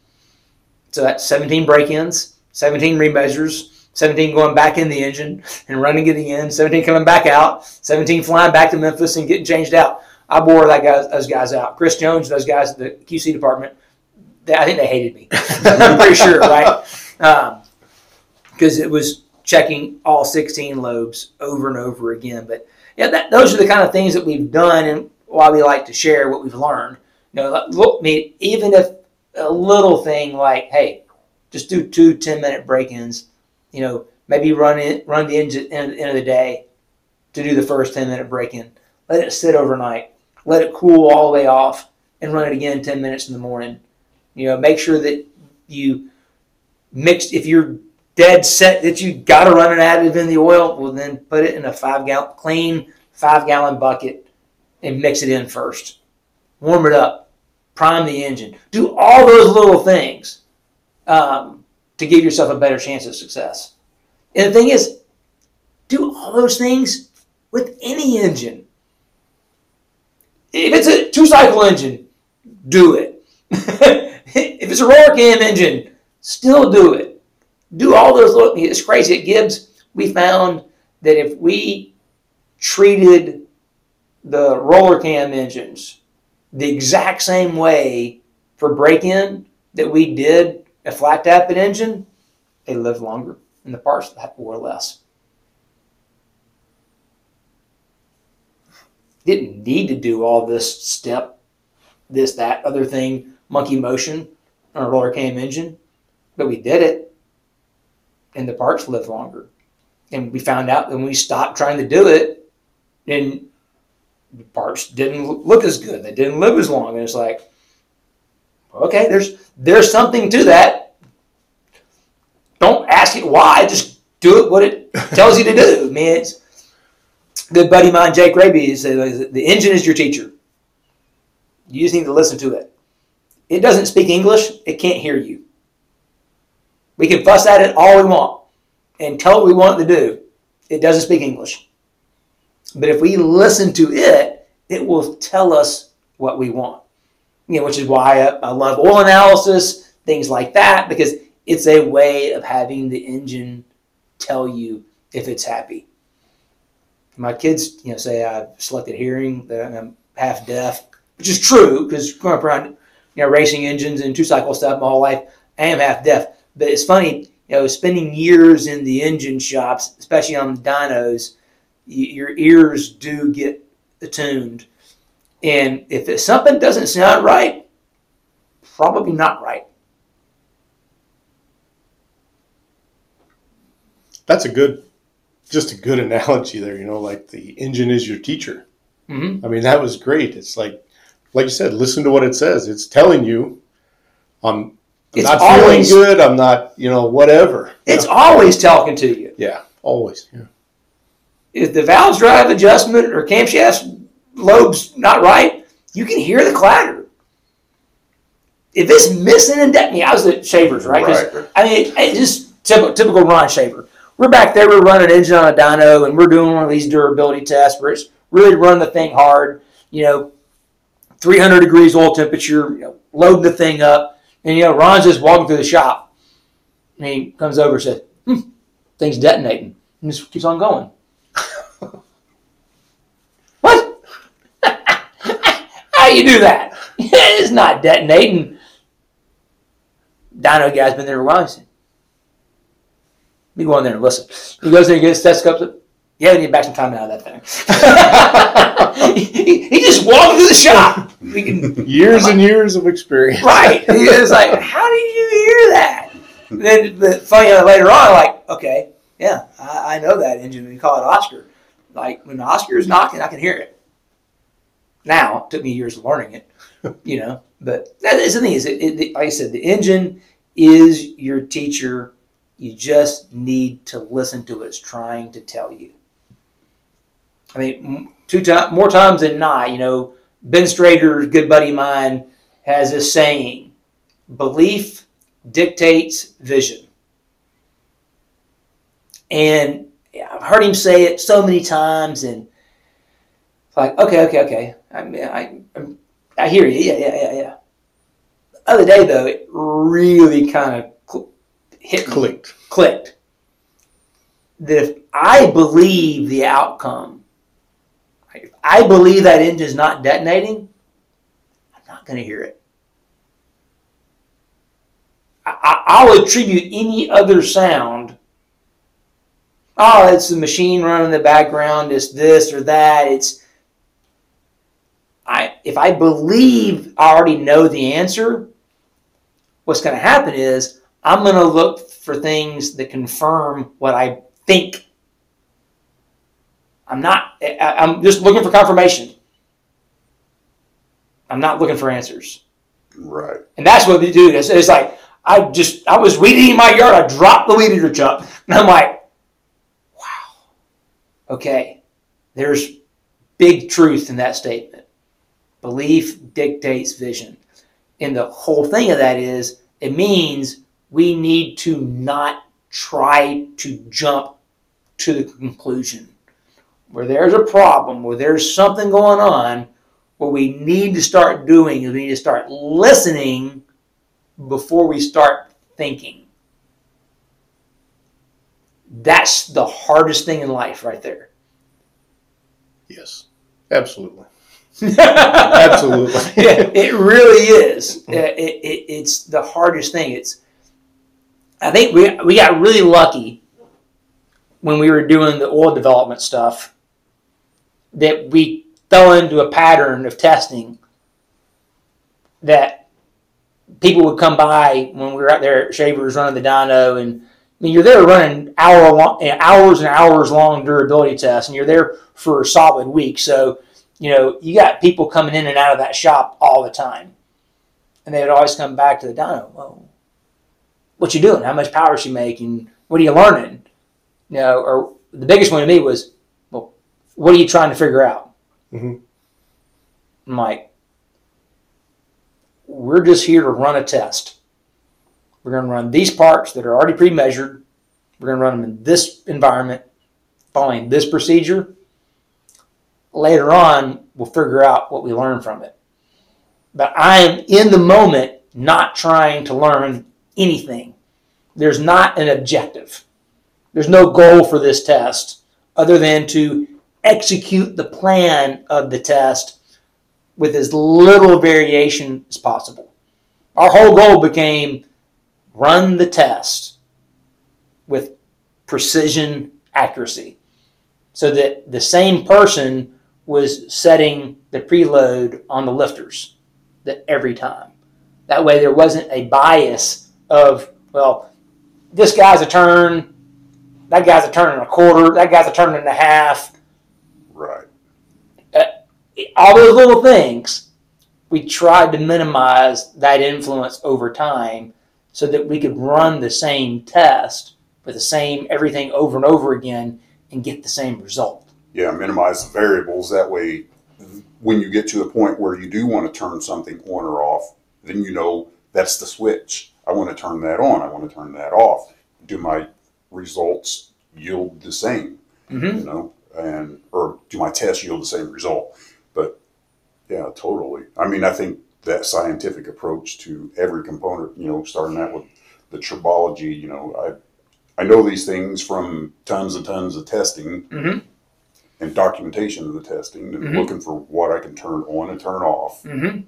So that's 17 break-ins, 17 remeasures, 17 going back in the engine and running it again, 17 coming back out, 17 flying back to Memphis and getting changed out. I wore that guy, those guys out. Chris Jones, those guys at the QC department, they, I think they hated me. I'm pretty sure, right? Because um, it was checking all 16 lobes over and over again. But yeah, that, those are the kind of things that we've done and why we like to share what we've learned. You know, look, I mean, even if a little thing like, hey, just do two 10 minute break ins, you know, maybe run it, run the engine end, end of the day to do the first 10 minute break in. Let it sit overnight. Let it cool all the way off and run it again 10 minutes in the morning. You know, make sure that you mix, if you're dead set that you got to run an additive in the oil, well, then put it in a five gallon, clean five gallon bucket and mix it in first. Warm it up, prime the engine, do all those little things um, to give yourself a better chance of success. And the thing is, do all those things with any engine. If it's a two cycle engine, do it. if it's a roller cam engine, still do it do all those little, it's crazy. At Gibbs, we found that if we treated the roller cam engines the exact same way for break-in that we did a flat tappet engine, they live longer and the parts wore less. Didn't need to do all this step, this, that, other thing, monkey motion on a roller cam engine, but we did it and the parts live longer. And we found out when we stopped trying to do it, then the parts didn't look as good. They didn't live as long. And it's like, okay, there's there's something to that. Don't ask it why. Just do it what it tells you to do. I mean, it's good buddy of mine, Jake Raby, said uh, the engine is your teacher. You just need to listen to it. It doesn't speak English. It can't hear you. We can fuss at it all we want and tell it what we want it to do. It doesn't speak English. But if we listen to it, it will tell us what we want. You know, which is why I, I love oil analysis, things like that, because it's a way of having the engine tell you if it's happy. My kids, you know, say I've selected hearing, that I'm half deaf, which is true because growing up around, you know, racing engines and two cycle stuff my whole life, I am half deaf. But it's funny, you know, spending years in the engine shops, especially on the dynos, your ears do get attuned. And if something doesn't sound right, probably not right. That's a good, just a good analogy there. You know, like the engine is your teacher. Mm-hmm. I mean, that was great. It's like, like you said, listen to what it says. It's telling you, I'm I'm it's not always, feeling good. I'm not, you know, whatever. It's know? always talking to you. Yeah, always. Yeah. If the valve drive adjustment or camshaft lobe's not right, you can hear the clatter. If it's missing and de- I was at Shavers, right? right. I mean, it's just typical, typical Ron Shaver. We're back there, we're running an engine on a dyno, and we're doing one of these durability tests where it's really running the thing hard, you know, 300 degrees oil temperature, you know, loading the thing up and, you know, Ron's just walking through the shop. And he comes over and says, hmm, thing's detonating. And just keeps on going. what? How do you do that? it's not detonating. Dyno guy's been there a while. He said, let me go in there and listen. He goes there and gets his stethoscope. Yeah, we need to back some time out of that thing. he, he, just walked through the shop. Can, years and years of experience. Right. He was like, how did you hear that? And then the funny later on, like, okay, yeah, I, I know that engine. We call it Oscar. Like when the Oscar is knocking, I can hear it. Now, it took me years of learning it, you know. But that is the thing. Is it, it, like I said, the engine is your teacher. You just need to listen to what it's trying to tell you. I mean, two times more times than not, you know, Ben Strader, good buddy of mine, has a saying: "Belief dictates vision." And I've heard him say it so many times, and it's like, okay, okay, okay. I mean, I, I hear you. Yeah, yeah, yeah, yeah. The other day, though, it really kind of hit clicked. Clicked. that if I believe the outcome, if I believe that engine is not detonating, I'm not going to hear it. I, will attribute any other sound. Oh, it's the machine running in the background. It's this or that. It's I. If I believe I already know the answer, what's going to happen is I'm going to look for things that confirm what I think. I'm not. I'm just looking for confirmation. I'm not looking for answers. Right. And that's what we do. It's, it's like I just I was weeding in my yard. I dropped the weed eater chuck, and I'm like, wow, okay, there's big truth in that statement. Belief dictates vision, and the whole thing of that is it means we need to not try to jump to the conclusion. Where there's a problem, where there's something going on, what we need to start doing is we need to start listening before we start thinking. That's the hardest thing in life, right there. Yes, absolutely. absolutely. yeah, it really is. Mm-hmm. It, it, it's the hardest thing. It's. I think we we got really lucky when we were doing the oil development stuff that we fell into a pattern of testing that people would come by when we were out there at Shavers running the dyno, and I mean, you're there running hour long, hours and hours long durability tests, and you're there for a solid week. So, you know, you got people coming in and out of that shop all the time, and they would always come back to the dyno. Well, what you doing? How much power is she making? What are you learning? You know, or the biggest one to me was, well, what are you trying to figure out? Mm-hmm. I'm like, we're just here to run a test. We're going to run these parts that are already pre-measured. We're going to run them in this environment, following this procedure. Later on, we'll figure out what we learn from it. But I am in the moment not trying to learn anything. There's not an objective. There's no goal for this test other than to execute the plan of the test with as little variation as possible. Our whole goal became run the test with precision accuracy so that the same person was setting the preload on the lifters that every time. That way there wasn't a bias of, well, this guy's a turn, that guy's a turn and a quarter, that guy's a turn and a half Right. Uh, all those little things, we tried to minimize that influence over time so that we could run the same test with the same everything over and over again and get the same result. Yeah, minimize the variables. That way, when you get to a point where you do want to turn something on or off, then you know that's the switch. I want to turn that on. I want to turn that off. Do my results yield the same? Mm-hmm. You know, and or do my tests yield the same result? But yeah, totally. I mean, I think that scientific approach to every component, you know, starting out with the tribology, you know, I I know these things from tons and tons of testing mm-hmm. And documentation of the testing and mm-hmm. looking for what I can turn on and turn off. Mm-hmm.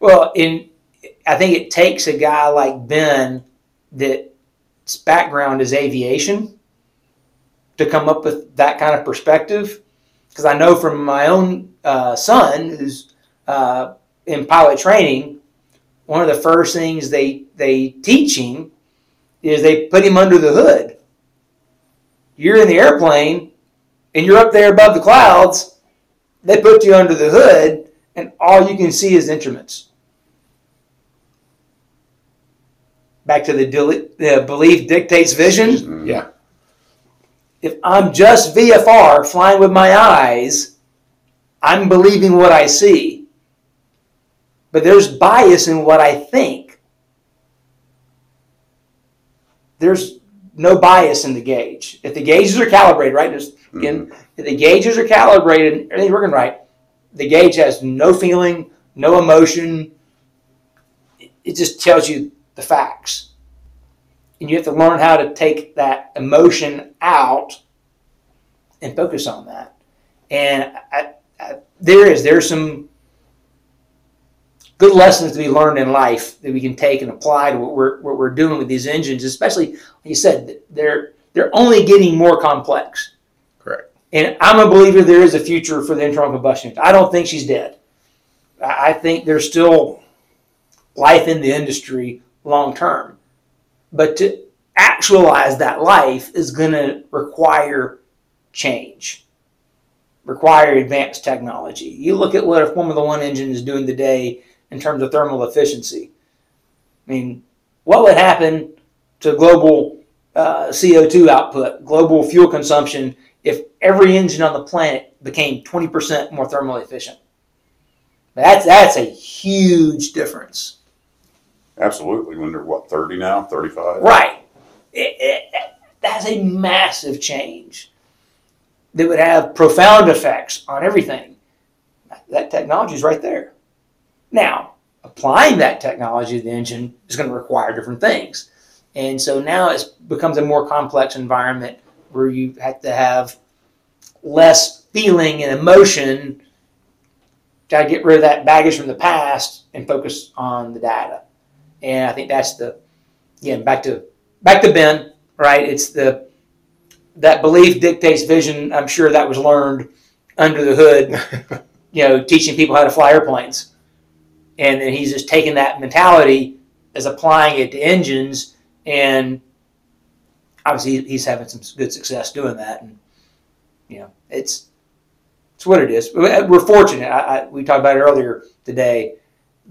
Well, in I think it takes a guy like Ben that's background is aviation to come up with that kind of perspective because I know from my own uh, son who's uh, in pilot training, one of the first things they they teach him is they put him under the hood. You're in the airplane and you're up there above the clouds. They put you under the hood, and all you can see is instruments. Back to the, the belief dictates vision. Yeah if I'm just VFR flying with my eyes, I'm believing what I see. But there's bias in what I think. There's no bias in the gauge. If the gauges are calibrated, right? Just again, mm-hmm. if the gauges are calibrated, everything's working right, the gauge has no feeling, no emotion. It just tells you the facts. and you have to learn how to take that emotion out and focus on that. And I, I, there is there's some good lessons to be learned in life that we can take and apply to what we're what we're doing with these engines, especially like you said, they're they're only getting more complex. Correct. And I'm a believer there is a future for the internal combustion. I don't think she's dead. I think there's still life in the industry long term. But to actualize that life is going to require change, require advanced technology. You look at what a Formula One engine is doing today in terms of thermal efficiency. I mean, what would happen to global uh, CO2 output, global fuel consumption, if every engine on the planet became 20% more thermally efficient? That's that's a huge difference. Absolutely. When they're what, 30 now, 35? Right. It, it, that's a massive change that would have profound effects on everything. That technology is right there. Now, applying that technology to the engine is going to require different things. And so now it becomes a more complex environment where you have to have less feeling and emotion got to get rid of that baggage from the past and focus on the data. And I think that's the again back to back to Ben, right? It's the that belief dictates vision. I'm sure that was learned under the hood, you know, teaching people how to fly airplanes. And then he's just taking that mentality as applying it to engines and obviously he's having some good success doing that and you know, it's it's what it is. Uh, we're fortunate. I, I, we talked about it earlier today.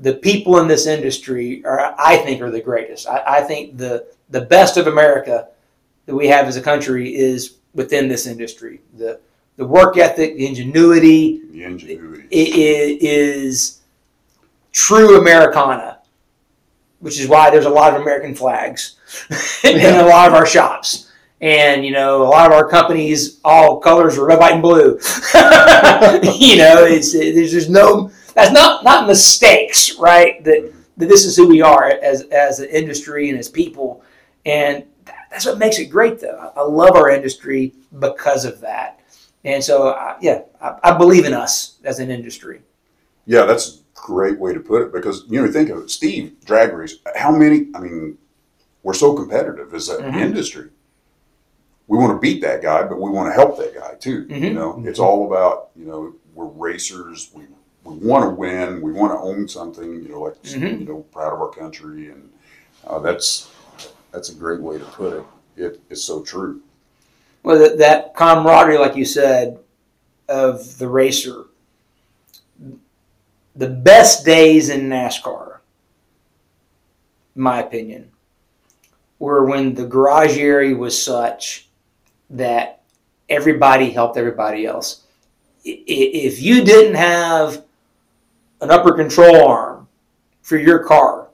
The people in this industry are, I think, are the greatest. I, I think the the best of America that we have as a country is within this industry. The the work ethic, the ingenuity, The ingenuity. it, it is true Americana, which is why there's a lot of American flags in a lot of our shops. And you know, a lot of our companies, all colors are red, white, and blue. you know, it's there's just no that's not not mistakes, right? That that this is who we are as as an industry and as people, and that's what makes it great. Though I love our industry because of that. And so, uh, yeah, I, I believe in us as an industry. Yeah, that's great way to put it because you know think of it, Steve drag race. How many? I mean, we're so competitive as an Mhm. industry. We want to beat that guy, but we want to help that guy too. You Mhm. know, it's all about you know we're racers. We we want to win. We want to own something. You know, like Mhm. you know, proud of our country, and uh, that's that's a great way to put it. It is so true. Well, that, that camaraderie, like you said, of the racer. The best days in NASCAR, in my opinion, were when the garage area was such that everybody helped everybody else. If you didn't have an upper control arm for your car,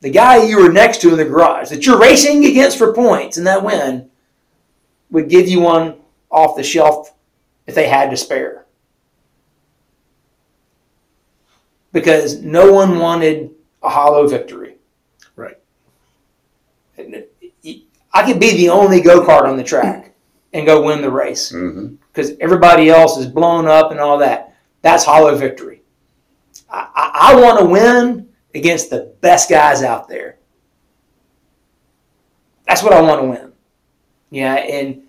the guy you were next to in the garage that you're racing against for points and that win would give you one off the shelf if they had to spare. Because no one wanted a hollow victory. Right. I could be the only go kart on the track and go win the race mm-hmm. because everybody else is blown up and all that. That's hollow victory. I, I, I want to win against the best guys out there. That's what I want to win. Yeah, and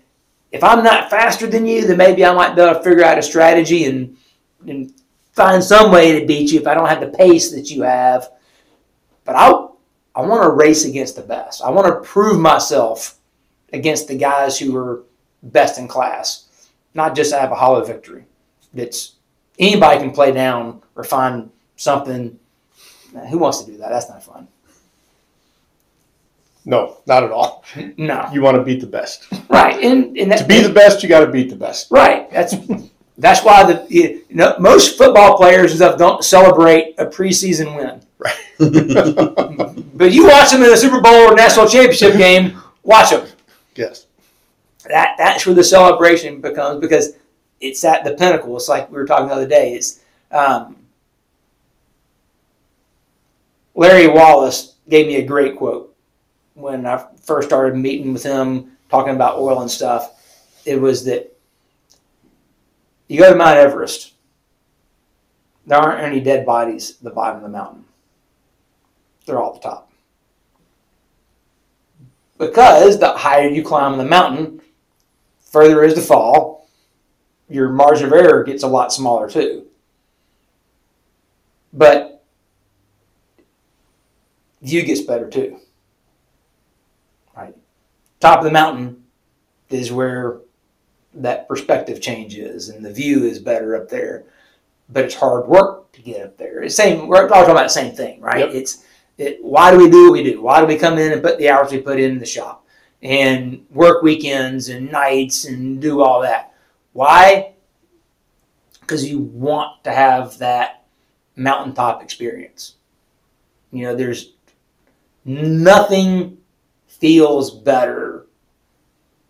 if I'm not faster than you, then maybe I might be able to figure out a strategy and and find some way to beat you if I don't have the pace that you have. But I I want to race against the best. I want to prove myself against the guys who are best in class, not just have a hollow victory. That's anybody can play down or find something. Who wants to do that? That's not fun. No, not at all. No, You want to beat the best. right, and and that, To be the best, you got to beat the best. Right. That's that's why the you know, most football players and stuff don't celebrate a preseason win. Right. But you watch them in a Super Bowl or national championship game, watch them. Yes. That that's where the celebration becomes because it's at the pinnacle. It's like we were talking the other day. It's um, Larry Wallace gave me a great quote when I first started meeting with him, talking about oil and stuff. It was that you go to Mount Everest, there aren't any dead bodies at the bottom of the mountain. They're all at the top. Because the higher you climb the mountain, further is the fall, your margin of error gets a lot smaller too. But view gets better too. Right. Top of the mountain is where that perspective changes and the view is better up there. But it's hard work to get up there. It's the same. We're talking about the same thing, right? Yep. It's it, why do we do what we do? Why do we come in and put the hours we put in the shop and work weekends and nights and do all that? Why? Because you want to have that mountaintop experience. You know, there's nothing feels better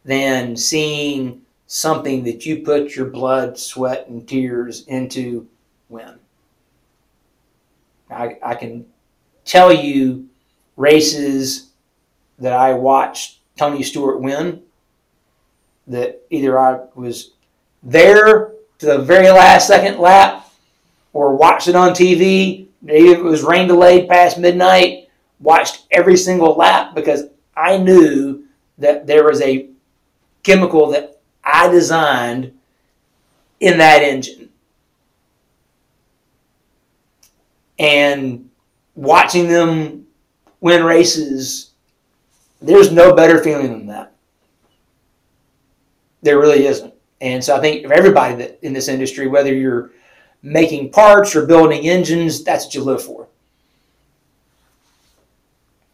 than seeing something that you put your blood, sweat, and tears into win. I, I can tell you races that I watched Tony Stewart win that either I was there to the very last second lap or watched it on TV. Maybe it was rain delayed past midnight, watched every single lap because I knew that there was a chemical that I designed in that engine. And watching them win races, there's no better feeling than that. There really isn't. And so I think for everybody that in this industry, whether you're making parts or building engines, that's what you live for.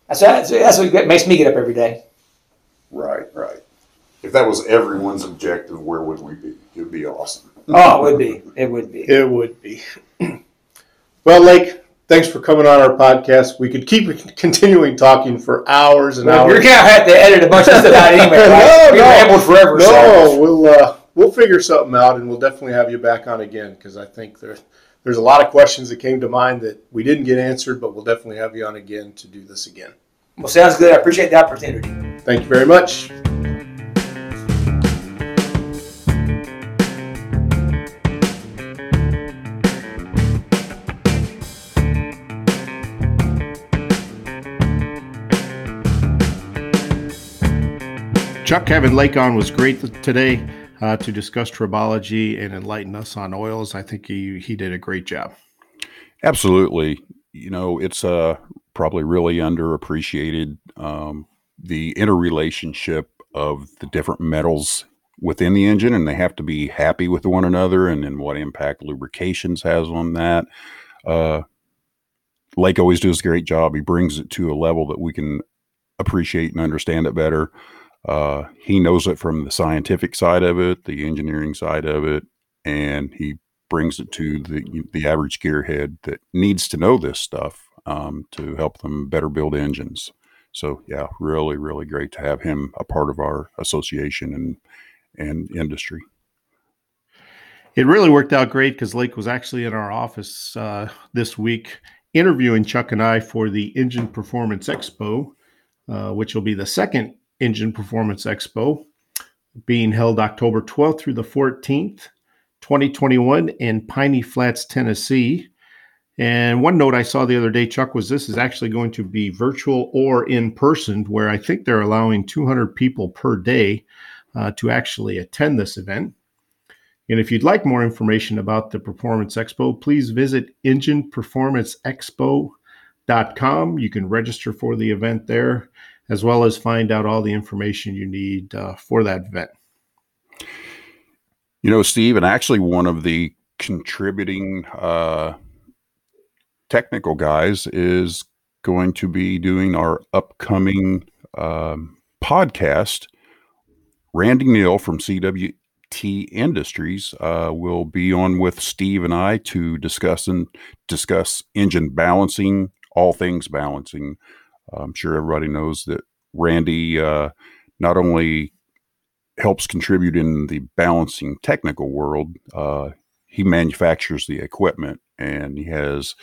That's, that's what makes me get up every day. Right, right. If that was everyone's objective, where would we be? It would be awesome. oh, it would be. It would be. It would be. well, Lake, thanks for coming on our podcast. We could keep continuing talking for hours and well, hours. You're gonna have to edit a bunch of stuff out anyway. Right? no, we no, rambled forever. No, so. we'll uh, we'll figure something out, and we'll definitely have you back on again because I think there's there's a lot of questions that came to mind that we didn't get answered, but we'll definitely have you on again to do this again. Well, sounds good. I appreciate the opportunity. Thank you very much. Chuck having Lake on was great today uh, to discuss tribology and enlighten us on oils. I think he he did a great job. Absolutely, you know it's uh, probably really underappreciated um, the interrelationship of the different metals within the engine, and they have to be happy with one another, and then what impact lubrications has on that. Uh, Lake always does a great job. He brings it to a level that we can appreciate and understand it better. Uh, he knows it from the scientific side of it, the engineering side of it, and he brings it to the the average gearhead that needs to know this stuff um, to help them better build engines. So yeah, really, really great to have him a part of our association and and industry. It really worked out great because Lake was actually in our office uh, this week interviewing Chuck and I for the Engine Performance Expo, uh, which will be the second Engine Performance Expo being held October 12th through the 14th, 2021 in Piney Flats, Tennessee. And one note I saw the other day, Chuck, was this is actually going to be virtual or in person, where I think they're allowing 200 people per day uh, to actually attend this event. And if you'd like more information about the Performance Expo, please visit engineperformanceexpo.com. You can register for the event there as well as find out all the information you need uh, for that event. You know, Steve, and actually one of the contributing uh, technical guys is going to be doing our upcoming um, podcast. Randy Neal from CWT Industries uh, will be on with Steve and I to discuss and discuss engine balancing, all things balancing, I'm sure everybody knows that Randy uh, not only helps contribute in the balancing technical world, uh, he manufactures the equipment and he has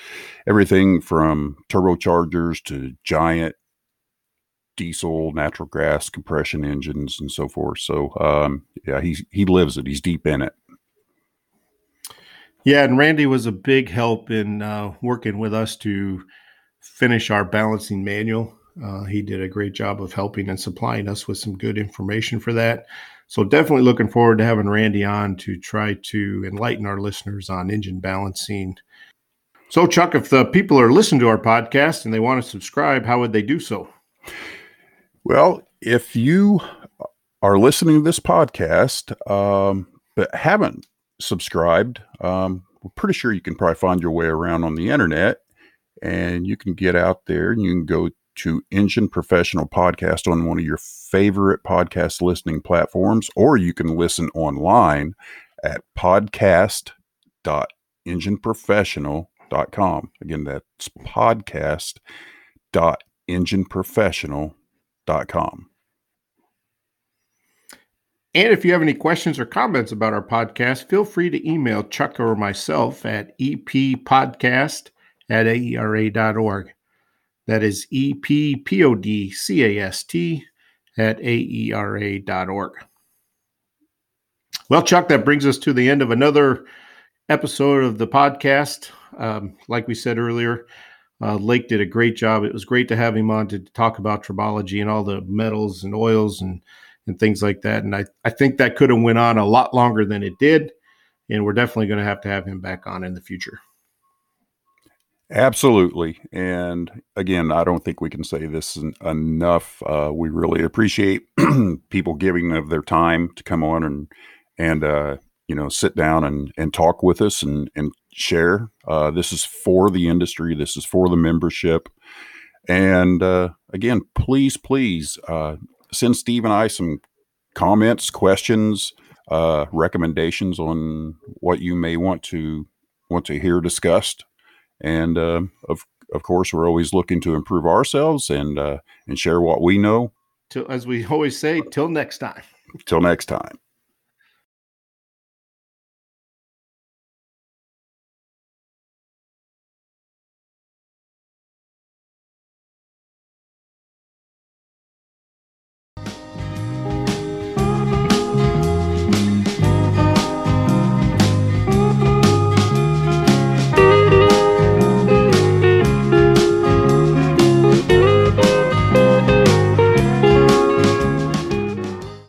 everything from turbochargers to giant diesel, natural gas, compression engines, and so forth. So um, yeah, he's he lives it. He's deep in it. Yeah, and Randy was a big help in uh, working with us to finish our balancing manual. Uh, he did a great job of helping and supplying us with some good information for that. So definitely looking forward to having Randy on to try to enlighten our listeners on engine balancing. So Chuck, if the people are listening to our podcast and they want to subscribe, how would they do so? Well, if you are listening to this podcast um, but haven't subscribed, um, we're pretty sure you can probably find your way around on the internet and you can get out there and you can go to Engine Professional Podcast on one of your favorite podcast listening platforms, or you can listen online at podcast.engineprofessional.com. Again, that's podcast.engineprofessional.com. And if you have any questions or comments about our podcast, feel free to email Chuck or myself at eppodcast at aera.org. That is E P P O D C A S T at aera.org. Well, Chuck, that brings us to the end of another episode of the podcast. Um, like we said earlier, uh, Lake did a great job. It was great to have him on to talk about tribology and all the metals and oils and and things like that. And I, I think that could have went on a lot longer than it did. And we're definitely going to have to have him back on in the future. Absolutely. And again, I don't think we can say this enough. Uh, we really appreciate people giving of their time to come on and, and, uh, you know, sit down and, and talk with us and, and share. Uh, this is for the industry. This is for the membership. And uh, again, please, please uh, send Steve and I some comments, questions, uh, recommendations on what you may want to want to hear discussed. And uh, of of course, we're always looking to improve ourselves and uh, and share what we know. Till, as we always say, till next time. Till next time.